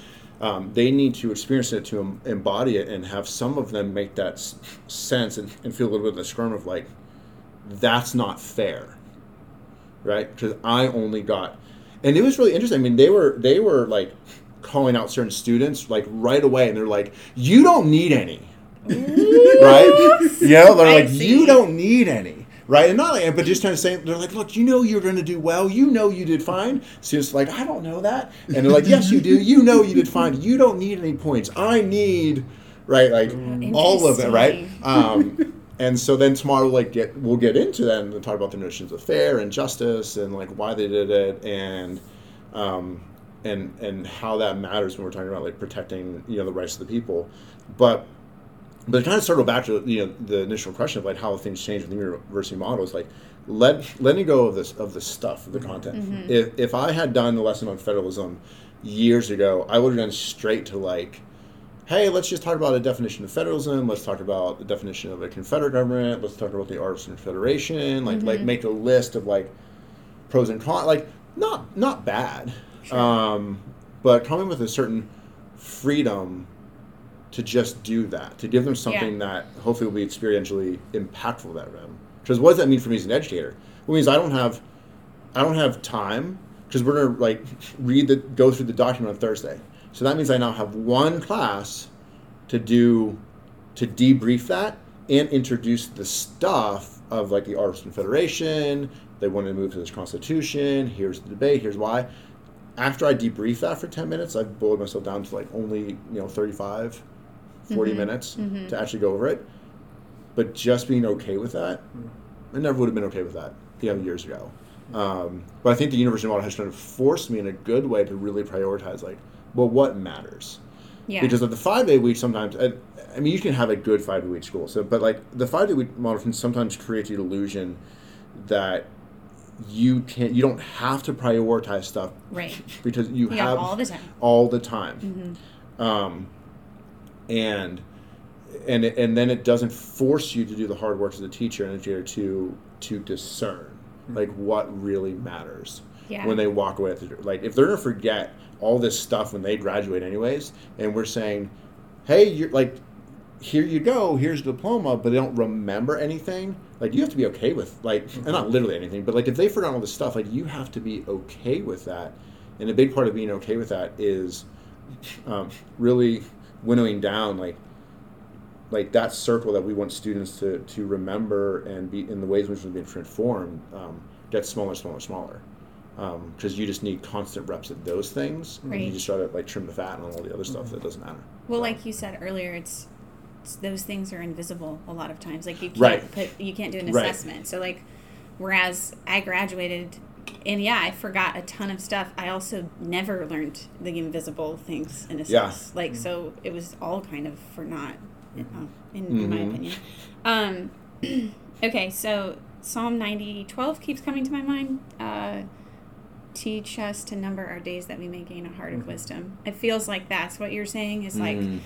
Um, they need to experience it to em- embody it and have some of them make that s- sense and, and feel a little bit of the squirm of like, that's not fair, right? Because I only got, and it was really interesting. I mean, they were they were like calling out certain students like right away, and they're like, "You don't need any," right? You know, they're like, Spicy. "You don't need any." Right, and not like, but just trying to say, they're like, look, you know you're going to do well. You know you did fine. Students like, I don't know that, and they're like, yes, you do. You know you did fine. You don't need any points. I need, right, like all of it, right? Um, and so then tomorrow, like, get we'll get into that and talk about the notions of fair and justice and like why they did it and um, and and how that matters when we're talking about like protecting you know the rights of the people, but but to kind of circle back to you know the initial question of like how things change with the university model is like let letting go of this of the stuff of the content. Mm-hmm. If if I had done the lesson on federalism years ago, I would have gone straight to like, hey, let's just talk about a definition of federalism. Let's talk about the definition of a Confederate government. Let's talk about the arts and confederation. Like like mm-hmm. make a list of like pros and cons. Like not not bad, um, but coming with a certain freedom to just do that, to give them something that hopefully will be experientially impactful to them. Because what does that mean for me as an educator? It means I don't have, I don't have time because we're gonna like read the go through the document on Thursday. So that means I now have one class to do, to debrief that and introduce the stuff of like the Arts Confederation. They want to move to this Constitution. Here's the debate. Here's why. After I debrief that for 10 minutes, I've boiled myself down to like only, you know, 35, 40 minutes to actually go over it. But just being okay with that, I never would have been okay with that, you know, years ago. Um, but I think the university model has kind of forced me in a good way to really prioritize, like, well, what matters? Yeah. Because of the five day week, sometimes, I, I mean, you can have a good five day week school. So, but like the five day week model can sometimes create the illusion that you can't, you don't have to prioritize stuff right. because you Yeah, have all the time. all the time. Um, and and it- and then it doesn't force you to do the hard work as a teacher and educator to to discern like what really matters Yeah. when they walk away. At the, like if they're gonna forget all this stuff when they graduate anyways, and we're saying, hey, you're like. Here you go. Here's the diploma, but they don't remember anything. Like you have to be okay with like, and not literally anything, but like if they forgot all this stuff, like you have to be okay with that. And a big part of being okay with that is um, really winnowing down like like that circle that we want students to, to remember and be in the ways in which they've been transformed um, gets smaller, smaller, smaller. Because you just need constant reps at those things. And you just try to like trim the fat and all the other stuff that doesn't matter. Well, like you said earlier, it's, it's those things are invisible a lot of times. Like you can't Right. put you can't do an Right. assessment. So like, whereas I graduated, and yeah, I forgot a ton of stuff. I also never learned the invisible things in a Yeah. sense. Like so, it was all kind of for in, uh, in, in my opinion. Um, okay, so Psalm ninety twelve keeps coming to my mind. Uh, teach us to number our days that we may gain a heart of wisdom. It feels like that's what you're saying is like Mm.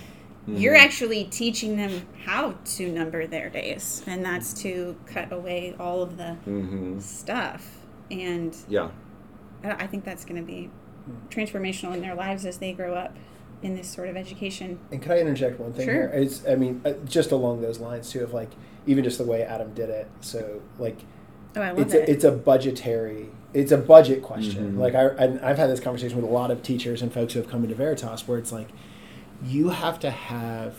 You're actually teaching them how to number their days, and that's to cut away all of the Mm-hmm. stuff. And Yeah. I I think that's going to be transformational in their lives as they grow up in this sort of education. And can I interject one thing Sure. here? It's, I mean, uh, just along those lines too, of like even just the way Adam did it. So like, Oh, I love it's it. a, it's a budgetary, it's a budget question. Mhm. Like I, and I've had this conversation with a lot of teachers and folks who have come into Veritas, where it's like, you have to have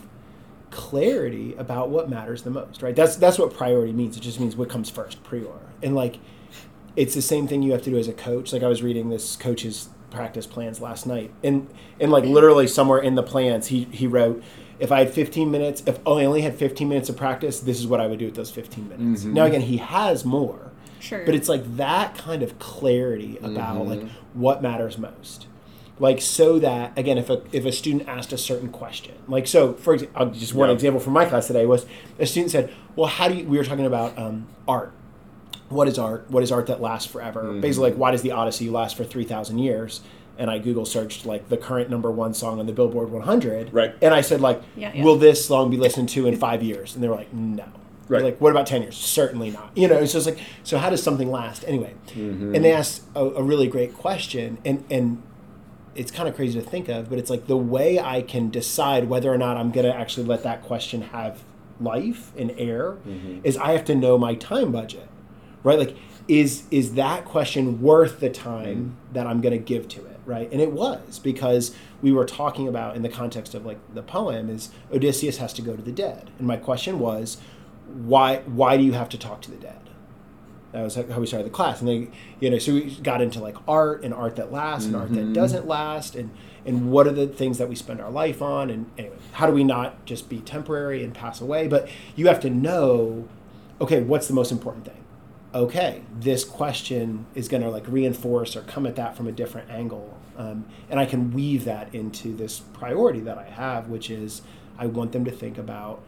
clarity about what matters the most, right? That's that's what priority means. It just means what comes first, prior. And like it's the same thing you have to do as a coach. Like I was reading this coach's practice plans last night. And and like literally somewhere in the plans he he wrote if I had 15 minutes, if I only had 15 minutes of practice, this is what I would do with those 15 minutes. Mhm. Now again, he has more, Sure. but it's like that kind of clarity about Mhm. like what matters most like so that again if a if a student asked a certain question like so for example just one Yeah. example from my class today was a student said well how do you we were talking about um, art what is art what is art that lasts forever Mhm. basically like why does the odyssey last for 3000 years and i google searched like the current number one song on the billboard 100 Right. and i said like Yeah, yeah. will this song be listened to in five years and they were like no Right. like what about 10 years certainly not you know it's just like so how does something last anyway Mhm. and they asked a, a really great question and and it's kind of crazy to think of but it's like the way i can decide whether or not i'm going to actually let that question have life and air Mhm. is i have to know my time budget right? Like is is that question worth the time that i'm going to give to it right? And it was because we were talking about in the context of like the poem is odysseus has to go to the dead. And my question was why why do you have to talk to the dead that was how we started the class. And they you know so we got into like art and art that lasts and art that Mhm. doesn't last. And and what are the things that we spend our life on? And anyway how do we not just be temporary and pass away? But you have to know okay what's the most important thing? Okay this question is going to like reinforce or come at that from a different angle. Um, and i can weave that into this priority that i have which is i want them to think about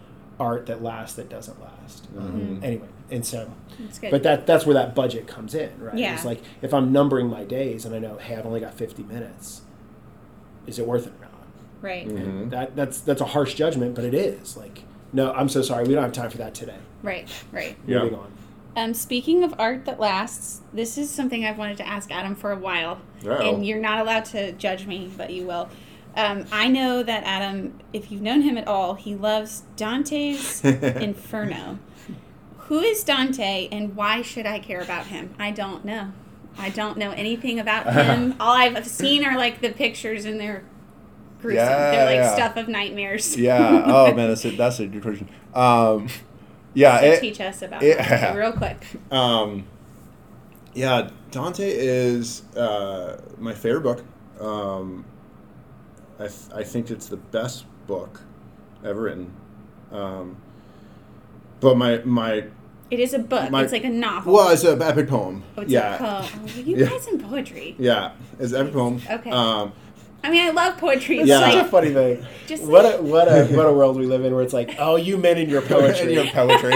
art that lasts that doesn't last um, Mhm. anyway and so That's good. but that that's where that budget comes in, right? Yeah. It's like if I'm numbering my days and I know, hey, I've only got 50 minutes, is it worth it or not? right. Mhm. That that's that's a harsh judgment, but it is. Like, no, I'm so sorry, we don't have time for that today. Right. Right. Yeah. Moving on. Um, speaking of art that lasts, this is something I've wanted to ask Adam for a while, Uh-oh. and you're not allowed to judge me, but you will. Um, I know that Adam, if you've known him at all, he loves Dante's Inferno. Who is Dante, and why should I care about him? I don't know. I don't know anything about him. all I've seen are like the pictures, and they're gruesome. Yeah, they're like yeah. stuff of nightmares. yeah. Oh man, that's a, that's a good question. Um, yeah. So it- teach us about it- Dante real quick. Um, yeah, Dante is uh, my favorite book. Um, I, th- I think it's the best book ever written. Um, but my my It is a book. My- it's like a novel. well, it's an epic poem. Oh, it's yeah, a poem. Oh, you Yeah. guys in poetry. yeah, it's an epic poem. Okay. Um, I mean, I love poetry. It's It's Yeah. such a funny thing. just What like, a what a what a world we live in where it's like, oh, you men in your poetry. and your poetry.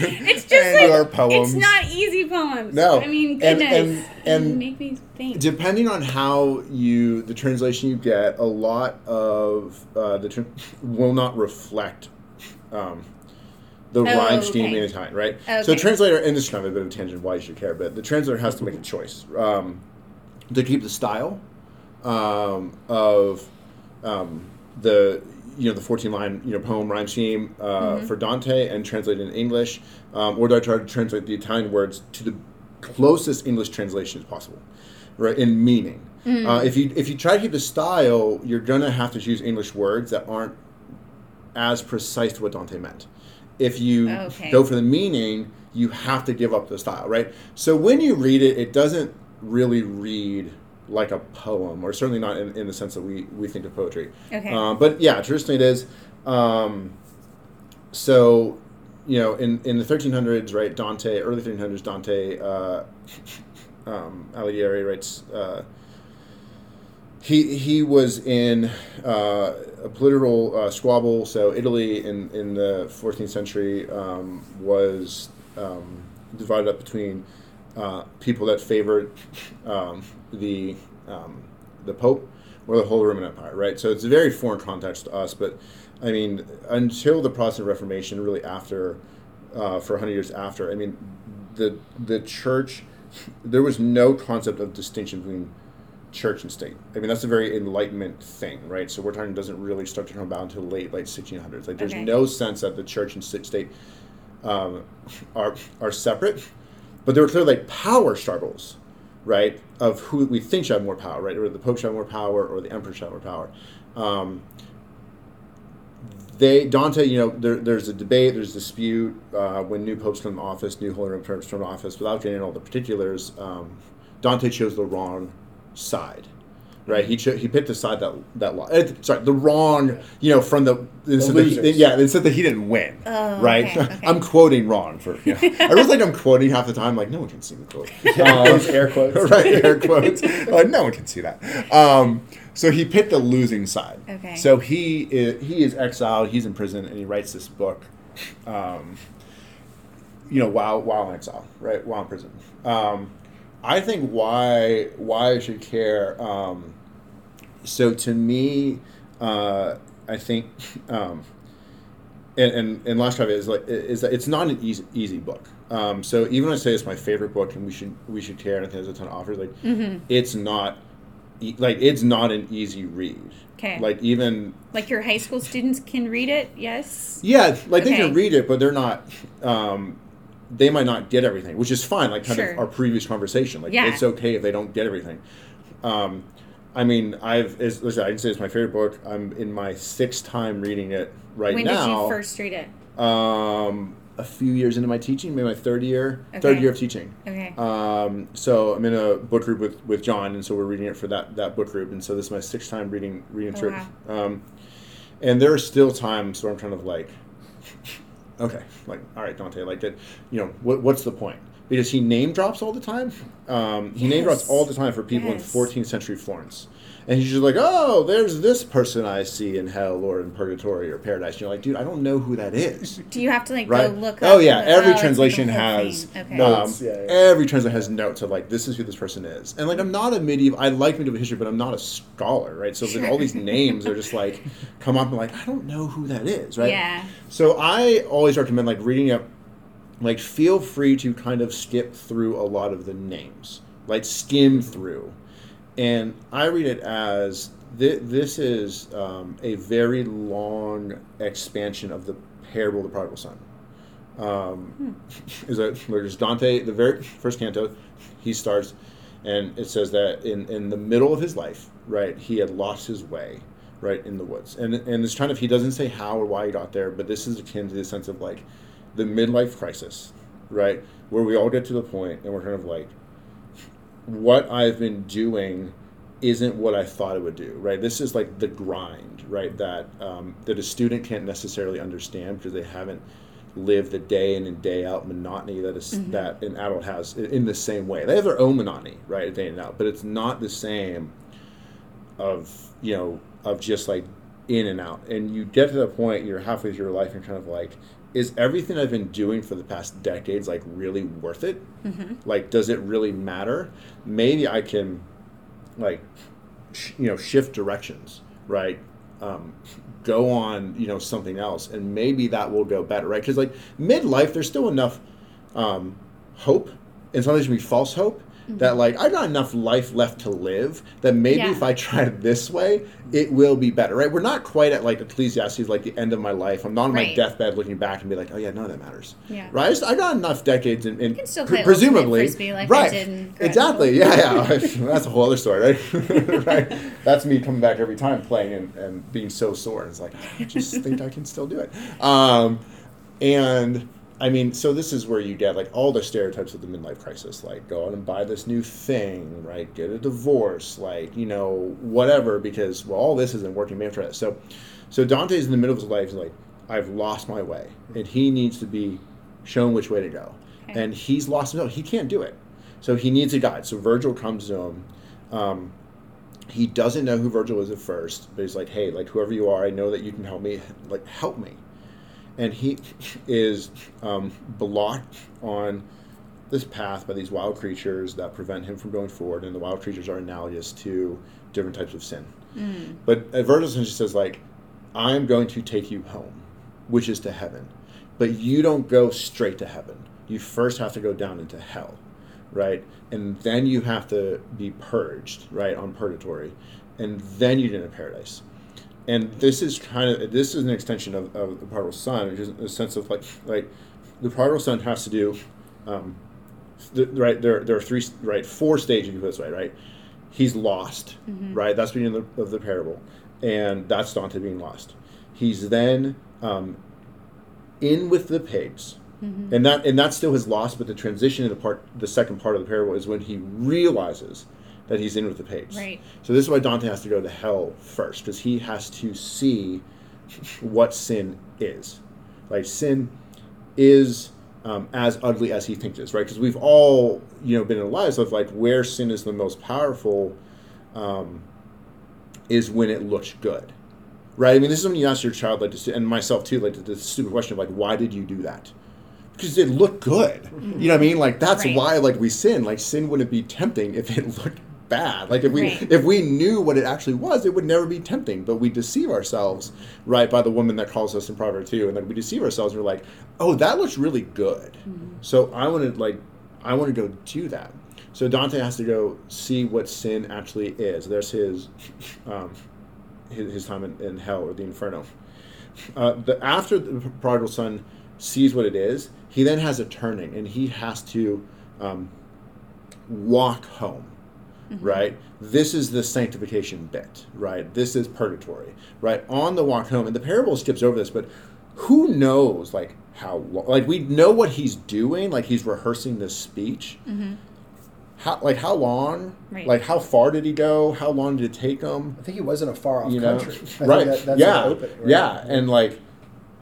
it's just and like your poems. it's not easy poems. No. I mean, goodness, and- You and make me think. depending on how you the translation you get a lot of uh, the tr- will not reflect um, the Oh, rhyme scheme okay. in Italian, right? So the translator, and this is kind of a bit of a tangent why you should care, but the translator has to make a choice um, to keep the style um, of um, the you know the 14 line you know poem rhyme scheme uh, Mm-hmm. for Dante and translate it in English, um, or do I try to translate the Italian words to the closest English translation as possible, right? In meaning, Mm. uh, if you if you try to keep the style, you're gonna have to use English words that aren't as precise to what Dante meant. If you Okay. go for the meaning, you have to give up the style, right? So when you read it, it doesn't really read like a poem, or certainly not in, in the sense that we, we think of poetry. Okay. Um, but yeah, traditionally it is. Um, so, you know, in, in the 1300s, right, Dante, early 1300s, Dante uh, um, Alighieri writes. Uh, he he was in uh, a political uh, squabble. So Italy in in the 14th century um, was um, divided up between uh, people that favored um, the um, the Pope or the Holy Roman Empire, right? So it's a very foreign context to us, but I mean, until the Protestant Reformation, really after uh, for 100 years after, I mean, the the church there was no concept of distinction between church and state. I mean, that's a very Enlightenment thing, right? So we're talking doesn't really start to come about until late late 1600s. Like, there's Okay. no sense that the church and state um, are are separate, but there were clearly like power struggles, right? Of who we think should have more power, right? Or the Pope should have more power, or the Emperor should have more power. Um, they Dante, you know, there, there's a debate, there's a dispute uh, when new popes come to office, new Holy Roman Church come to office. Without getting into all the particulars, um, Dante chose the wrong side. Right, he cho- he picked a side that that lo- eh, sorry the wrong you know from the, they said that he- yeah they said that he didn't win Oh, right? okay, okay. I'm quoting wrong for you know, I really like I'm quoting half the time like no one can see the quote. Um, air quotes. right air quotes. Like no one can see that. Um, so he picked the losing side. Okay. so he is, he is exiled he's in prison and he writes this book um, you know while while in exile right? While in prison. Um, I think why why I should care um, so to me uh, I think um, and, and, and last drive is like is that it's not an easy easy book. Um, so even when I say it's my favorite book and we should we should care and I think there's a ton of offers like it's not like it's not an easy read. 'Kay. Like even Like your high school students can read it, yes? yeah, like they can read it, but they're not. Um, they might not get everything, which is fine. Like kind Sure. of our previous conversation. Like Yeah. it's okay if they don't get everything. Um, I mean, I've it's, listen, I'd say it's my favorite book. I'm in my sixth time reading it right when now. When did you first read it? Um, a few years into my teaching, maybe my third year, third year of teaching. Okay. Um, so I'm in a book group with, with John, and so we're reading it for that, that book group, and so this is my sixth time reading reading Oh, wow. it. Um, and there are still times where I'm kind of like, okay, like all right, Dante, like that, you know, what, what's the point? Because he name drops all the time. Um, he name drops all the time for people Yes. in 14th century Florence. And he's just like, oh, there's this person I see in hell or in purgatory or paradise. And you're like, dude, I don't know who that is. Do you have to like Right? go look oh up? yeah, every translation has. Okay. No. um, Notes, yeah, yeah. every translation has notes of like this is who this person is. And like I'm not a medieval. I like medieval history, but I'm not a scholar, right? So like, all these names are just like come up and like I don't know who that is, right? Yeah. So I always recommend like reading up. Like feel free to kind of skip through a lot of the names, like skim through, and I read it as th- this is um, a very long expansion of the parable of the prodigal son. Um, Is that there's Dante, the very first canto, he starts, and it says that in, in the middle of his life, right, he had lost his way, right, in the woods, and and it's kind of he doesn't say how or why he got there, but this is akin to the sense of like the midlife crisis, right, where we all get to the point and we're kind of like, what I've been doing isn't what I thought it would do, right? This is like the grind, right? That um, that a student can't necessarily understand because they haven't lived the day in and day out monotony that is that an adult has in the same way. They have their own monotony, right, day in and out, but it's not the same of you know of just like in and out. And you get to the point you're halfway through your life and kind of like, is everything I've been doing for the past decades like really worth it? Like, does it really matter? Maybe I can like sh- you know shift directions right um, go on you know something else and maybe that will go better right because like midlife there's still enough um, hope and sometimes it can be false hope that like i've got enough life left to live that maybe Yeah. if i try it this way it will be better right? We're not quite at like ecclesiastes like the end of my life. I'm not on my deathbed looking back and be like oh yeah none of that matters. Yeah. right? I, just, I got enough decades and, and can still pre- presumably Frisbee like I right. did in grad exactly. yeah yeah. That's a whole other story right? Right. That's me coming back every time playing and, and being so sore. It's like i just think i can still do it. Um, and i mean so this is where you get like all the stereotypes of the midlife crisis like go out and buy this new thing right? Get a divorce like you know whatever because well all this isn't working. Maybe try that. So so dante's in the middle of his life he's like i've lost my way and he needs to be shown which way to go. Okay. and he's lost himself he can't do it. So he needs a guide. So virgil comes to him. Um, he doesn't know who Virgil is at first, but he's like, "Hey, like whoever you are, I know that you can help me. Like help me." And he is um, blocked on this path by these wild creatures that prevent him from going forward, and the wild creatures are analogous to different types of sin. But uh, Virgil essentially says, like, "I'm going to take you home, which is to heaven, but you don't go straight to heaven. You first have to go down into hell." right? And then you have to be purged, right, on purgatory, and then you get into paradise. And this is kind of this is an extension of, of the prodigal son, which is a sense of like like the prodigal son has to do, um, the, right? There there are three right four stages you put this way, right? He's lost, right? That's beginning of the, of the parable, and that's Dante being lost. He's then um, in with the pigs, Mhm. and that and that's still his loss. But the transition in the part, the second part of the parable, is when he realizes that he's in with the pigs. Right. So this is why Dante has to go to hell first, because he has to see what sin is. Like sin is um, as ugly as he thinks it is, right? Because we've all, you know, been in lives of like where sin is the most powerful um, is when it looks good, right? I mean, this is when you ask your child, like, and myself too, like the stupid question of like, why did you do that? Because it looked good. You know what I mean? Like that's Right. why like we sin. Like sin wouldn't be tempting if it looked bad. Like if we Right. if we knew what it actually was, it would never be tempting. But we deceive ourselves, right, by the woman that calls us in Proverbs two, and then we deceive ourselves. We're like, oh, that looks really good. So I want to like, I want to go do that. So Dante has to go see what sin actually is. There's his, um, his, his time in, in hell or the inferno. Uh, the after the prodigal son sees what it is, he then has a turning, and he has to um, walk home. Mm-hmm. Right. This is the sanctification bit. Right. This is purgatory. Right. On the walk home, and the parable skips over this, but who knows like how lo- like we know what he's doing, like he's rehearsing this speech. Mm-hmm. How like how long? Right. Like how far did he go? How long did it take him? I think he was in a far off you know, country. I right? that- that's yeah, the opening, right? yeah, and like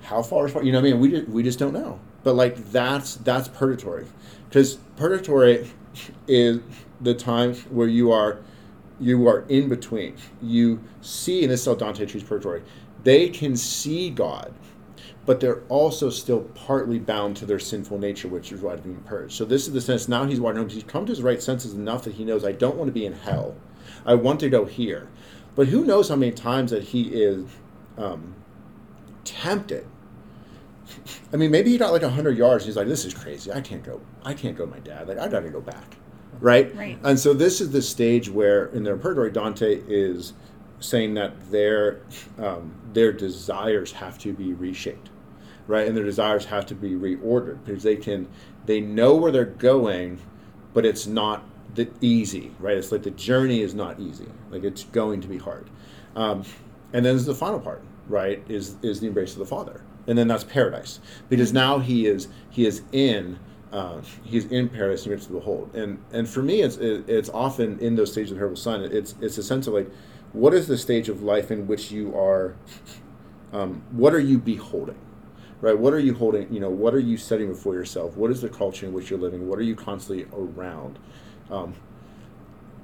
how far is far? You know, what I mean, we just, we just don't know. But like that's that's purgatory, because purgatory is the times where you are you are in between. You see, and this is how Dante treats purgatory. They can see God, but they're also still partly bound to their sinful nature, which is why they're being purged. So this is the sense now he's walking home. He's come to his right senses enough that he knows I don't want to be in hell. I want to go here. But who knows how many times that he is um, tempted. I mean, maybe he got like hundred yards. And he's like, "This is crazy. I can't go. I can't go. My dad. Like, I got to go back." Right. Right. And so this is the stage where, in their purgatory, Dante is saying that their um, their desires have to be reshaped, right? And their desires have to be reordered because they can they know where they're going, but it's not the easy, right? It's like the journey is not easy. Like it's going to be hard. Um, and then there's the final part, right? Is is the embrace of the Father, and then that's paradise because now he is he is in. Uh, he's in paradise and to behold, and and for me, it's it, it's often in those stages of the parable son. It's it's a sense of like, what is the stage of life in which you are, um, what are you beholding, right? What are you holding? You know, what are you setting before yourself? What is the culture in which you're living? What are you constantly around? Um,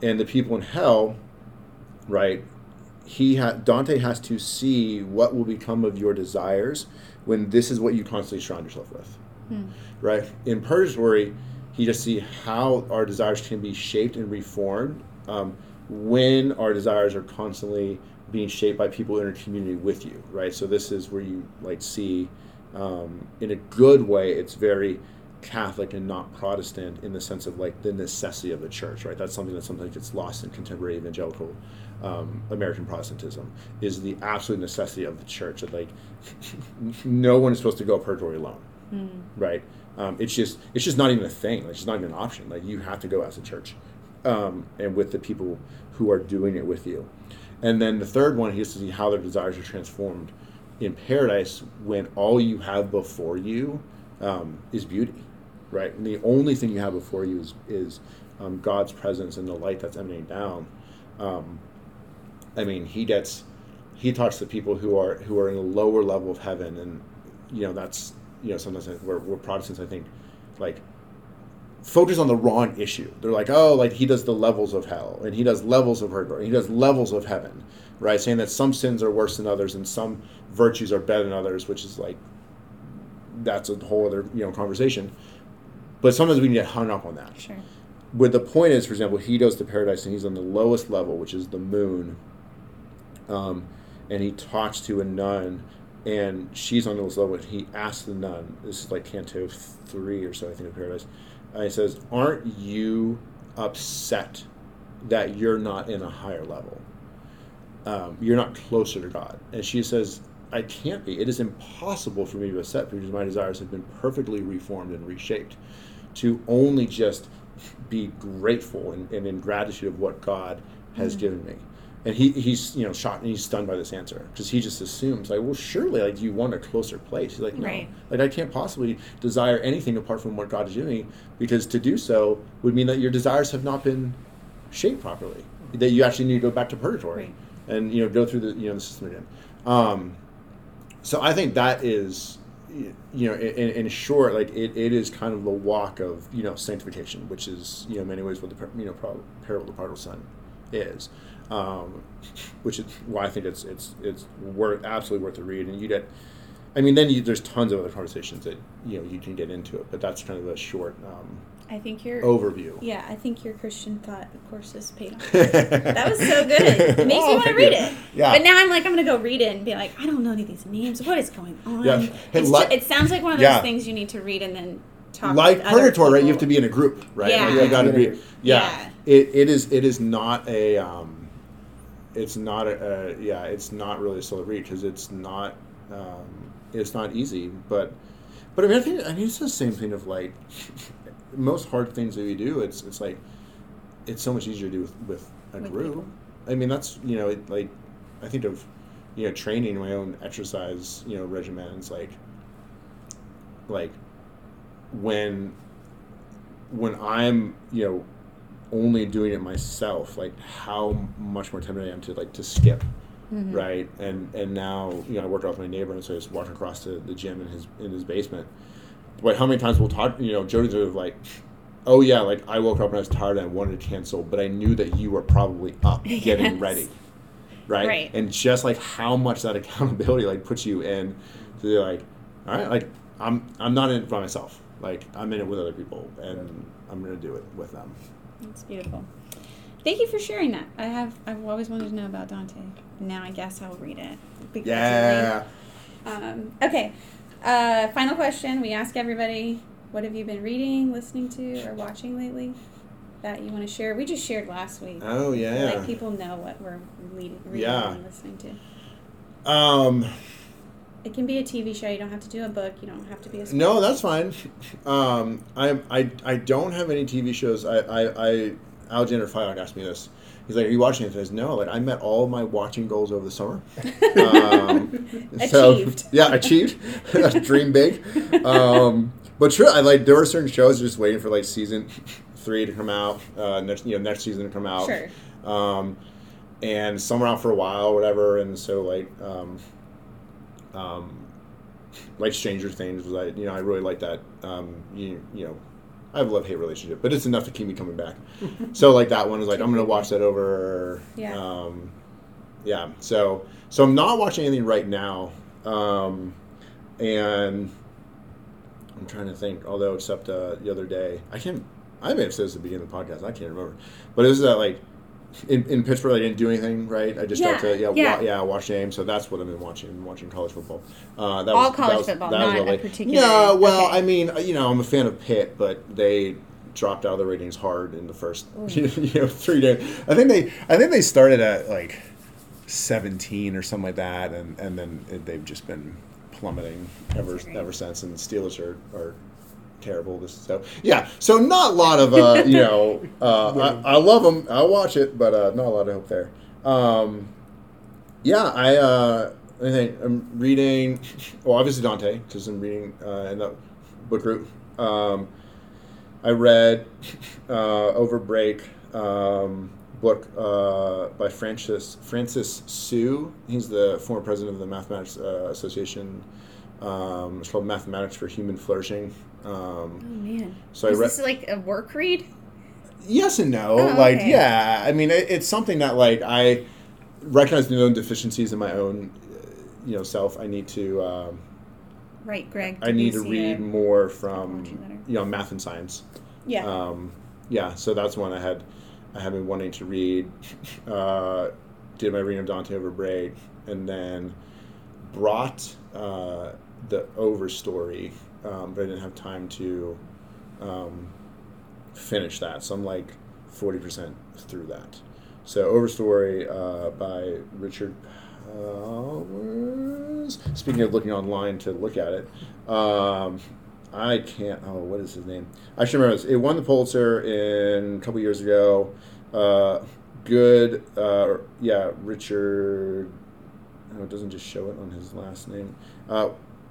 and the people in hell, right? He ha- Dante has to see what will become of your desires when this is what you constantly surround yourself with, right? In purgatory, he just see how our desires can be shaped and reformed um, when our desires are constantly being shaped by people in a community with you, right? So this is where you like see, um, in a good way, it's very Catholic and not Protestant in the sense of like the necessity of the church, right? That's something that sometimes gets lost in contemporary evangelical um, American Protestantism is the absolute necessity of the church. That like no one is supposed to go purgatory alone, right? Um, it's just it's just not even a thing. It's just not even an option. Like you have to go as a church, um, and with the people who are doing it with you. And then the third one, he has to see how their desires are transformed in paradise when all you have before you um, is beauty, right? And the only thing you have before you is is um, God's presence and the light that's emanating down. Um, I mean, he gets he talks to people who are who are in a lower level of heaven, and you know that's you know sometimes we're, we're Protestants. I think like focus on the wrong issue. They're like, oh, like he does the levels of hell, and he does levels of purgatory, and he does levels of heaven, right? Saying that some sins are worse than others, and some virtues are better than others, which is like that's a whole other you know conversation. But sometimes we can get hung up on that. Sure. But the point is, for example, he goes to paradise and he's on the lowest level, which is the moon. Um, and he talks to a nun, and she's on the lowest level. And he asks the nun, this is like Canto 3 or so, I think, of Paradise. And he says, Aren't you upset that you're not in a higher level? Um, you're not closer to God. And she says, I can't be. It is impossible for me to upset because my desires have been perfectly reformed and reshaped to only just be grateful and, and in gratitude of what God has given me. And he he's you know shocked and he's stunned by this answer because he just assumes like well surely like you want a closer place he's like no Right. like I can't possibly desire anything apart from what God is doing because to do so would mean that your desires have not been shaped properly that you actually need to go back to purgatory Right. and you know go through the you know the system again um, so I think that is you know in, in short like it, it is kind of the walk of you know sanctification which is you know in many ways what the you know par- parable of the prodigal son is um, which is why I think it's it's it's worth absolutely worth the read and you get I mean then you, there's tons of other conversations that you know you can get into it but that's kind of a short um, I think you're. overview Yeah, I think your Christian thought courses paid off. that was so good. It makes me Oh, want to read it. Yeah. But now I'm like, I'm gonna go read it and be like, I don't know any of these names. What is going on? Yeah. Hey, ju- it sounds like one of those Yeah. things you need to read and then talk. About. Like purgatory, right? You have to be in a group, right? Yeah. Like, you got to be. Yeah. Yeah. It, it is. It is not a. Um, it's not a. a yeah. It's not really a slow read because it's not. Um, it's not easy, but. But I mean, I think I mean it's the same thing of like most hard things that we do. It's it's like it's so much easier to do with, with a With group. people. I mean, that's you know, it, like I think of you know training my own exercise you know regimens like like when when I'm you know only doing it myself, like how much more tempted I am to like to skip, Mm-hmm. right? And and now you know I work out with my neighbor, and so I just walk across to the gym in his in his basement. But how many times we'll talk? You know, Jody's sort of like, oh yeah, like I woke up and I was tired and I wanted to cancel, but I knew that you were probably up getting Yes. ready, right? Right. And just like how much that accountability like puts you in, to be like, all right, like I'm I'm not in it by myself. Like I'm in it with other people, and I'm gonna do it with them. It's beautiful. Thank you for sharing that. I have. I've always wanted to know about Dante. Now I guess I'll read it. Yeah. Um, okay. Uh, final question. We ask everybody, what have you been reading, listening to, or watching lately that you want to share? We just shared last week. Oh yeah. Like people know what we're reading, reading Yeah. and listening to. Um. It can be a TV show. You don't have to do a book. You don't have to be a. No, that's fine. Um, I, I, I don't have any TV shows. I, I, I Alexander Fyock asked me this. He's like, "Are you watching it?" I says, "No." Like, I met all my watching goals over the summer. Um, Achieved. yeah, achieved. Dream big. Um, but true, I like there were certain shows just waiting for like season three to come out. Uh, next, you know, next season to come out. Sure. Um, and some were out for a while, or whatever. And so like, um, um, like Stranger Things was I you know I really like that um, you you know I have a love hate relationship but it's enough to keep me coming back so like that one is like I'm gonna watch that over Yeah. um, yeah so so I'm not watching anything right now um, and I'm trying to think although except uh, the other day I can't I may have said this at the beginning of the podcast I can't remember but it was that like in, in Pittsburgh, I didn't do anything, right? I just Yeah, to yeah, yeah. Wa- yeah, watch games. So that's what I've been watching. Watching college football. Uh, that All was, college that was, football, that was not a particular- No, well, okay. I mean, you know, I'm a fan of Pitt, but they dropped out of the ratings hard in the first, you know, three days. I think they, I think they started at like 17 or something like that, and and then they've just been plummeting ever ever since. And the Steelers are are terrible. This so yeah. So not a lot of uh, you know. Uh, I, I love them. I'll watch it, but uh, not a lot of hope there. Um, yeah, I uh, I think I'm reading. Well, obviously Dante because I'm reading uh, in the book group. Um, I read uh, over break um, book uh, by Francis Francis Su. He's the former president of the Mathematics uh, Association. Um, it's called Mathematics for Human Flourishing. Oh Um, man. So I is read- this like a work read? yes and no. Oh, like, okay. yeah, I mean, it, it's something that like I recognize my own deficiencies in my own, uh, you know, self. I need to. Um, Right, Greg. I need to read more from you know math and science. Yeah. Um, yeah, so that's one I had. I had been wanting to read. Uh, did my reading of Dante over break, and then brought uh, the Overstory, um, but I didn't have time to um, finish that. So I'm like forty percent through that. So Overstory uh, by Richard Powers. Speaking of looking online to look at it, um, I can't. Oh, what is his name? I should remember this. It won the Pulitzer in a couple years ago. Uh, good. Uh, yeah, Richard. Oh, it doesn't just show it on his last name.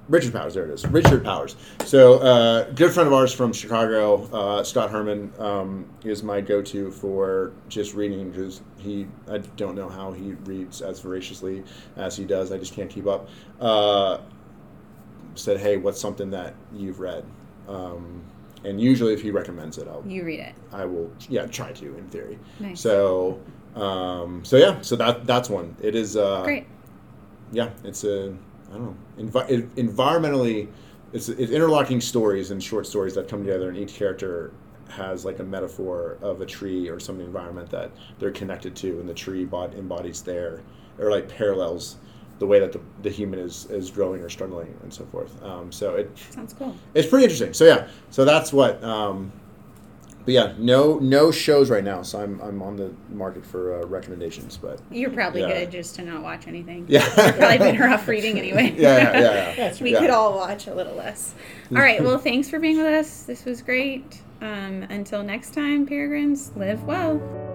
Richard Powers, there it is. Richard Powers. So, uh, good friend of ours from Chicago, uh, Scott Herman, um, is my go-to for just reading because he, I don't know how he reads as voraciously as he does. I just can't keep up. Uh, said, hey, what's something that you've read? Um, and usually, if he recommends it, I'll You read it. I will, yeah, try to in theory. Nice. So, um, so yeah, so that that's one. It is uh, Great. yeah, it's a I don't know envi- it, environmentally, it's it's interlocking stories and short stories that come together, and each character has like a metaphor of a tree or some environment that they're connected to, and the tree bod- embodies their or like parallels the way that the, the human is is growing or struggling and so forth. Um, so it Sounds cool. it's pretty interesting. So yeah, so that's what. Um, but yeah, no no shows right now. So I'm I'm on the market for uh, recommendations. But You're probably Yeah. good just to not watch anything. yeah, You're probably better off reading anyway. yeah, yeah, yeah, yeah. we Yeah. could all watch a little less. All right. Well, thanks for being with us. This was great. Um, until next time, Peregrines, live well.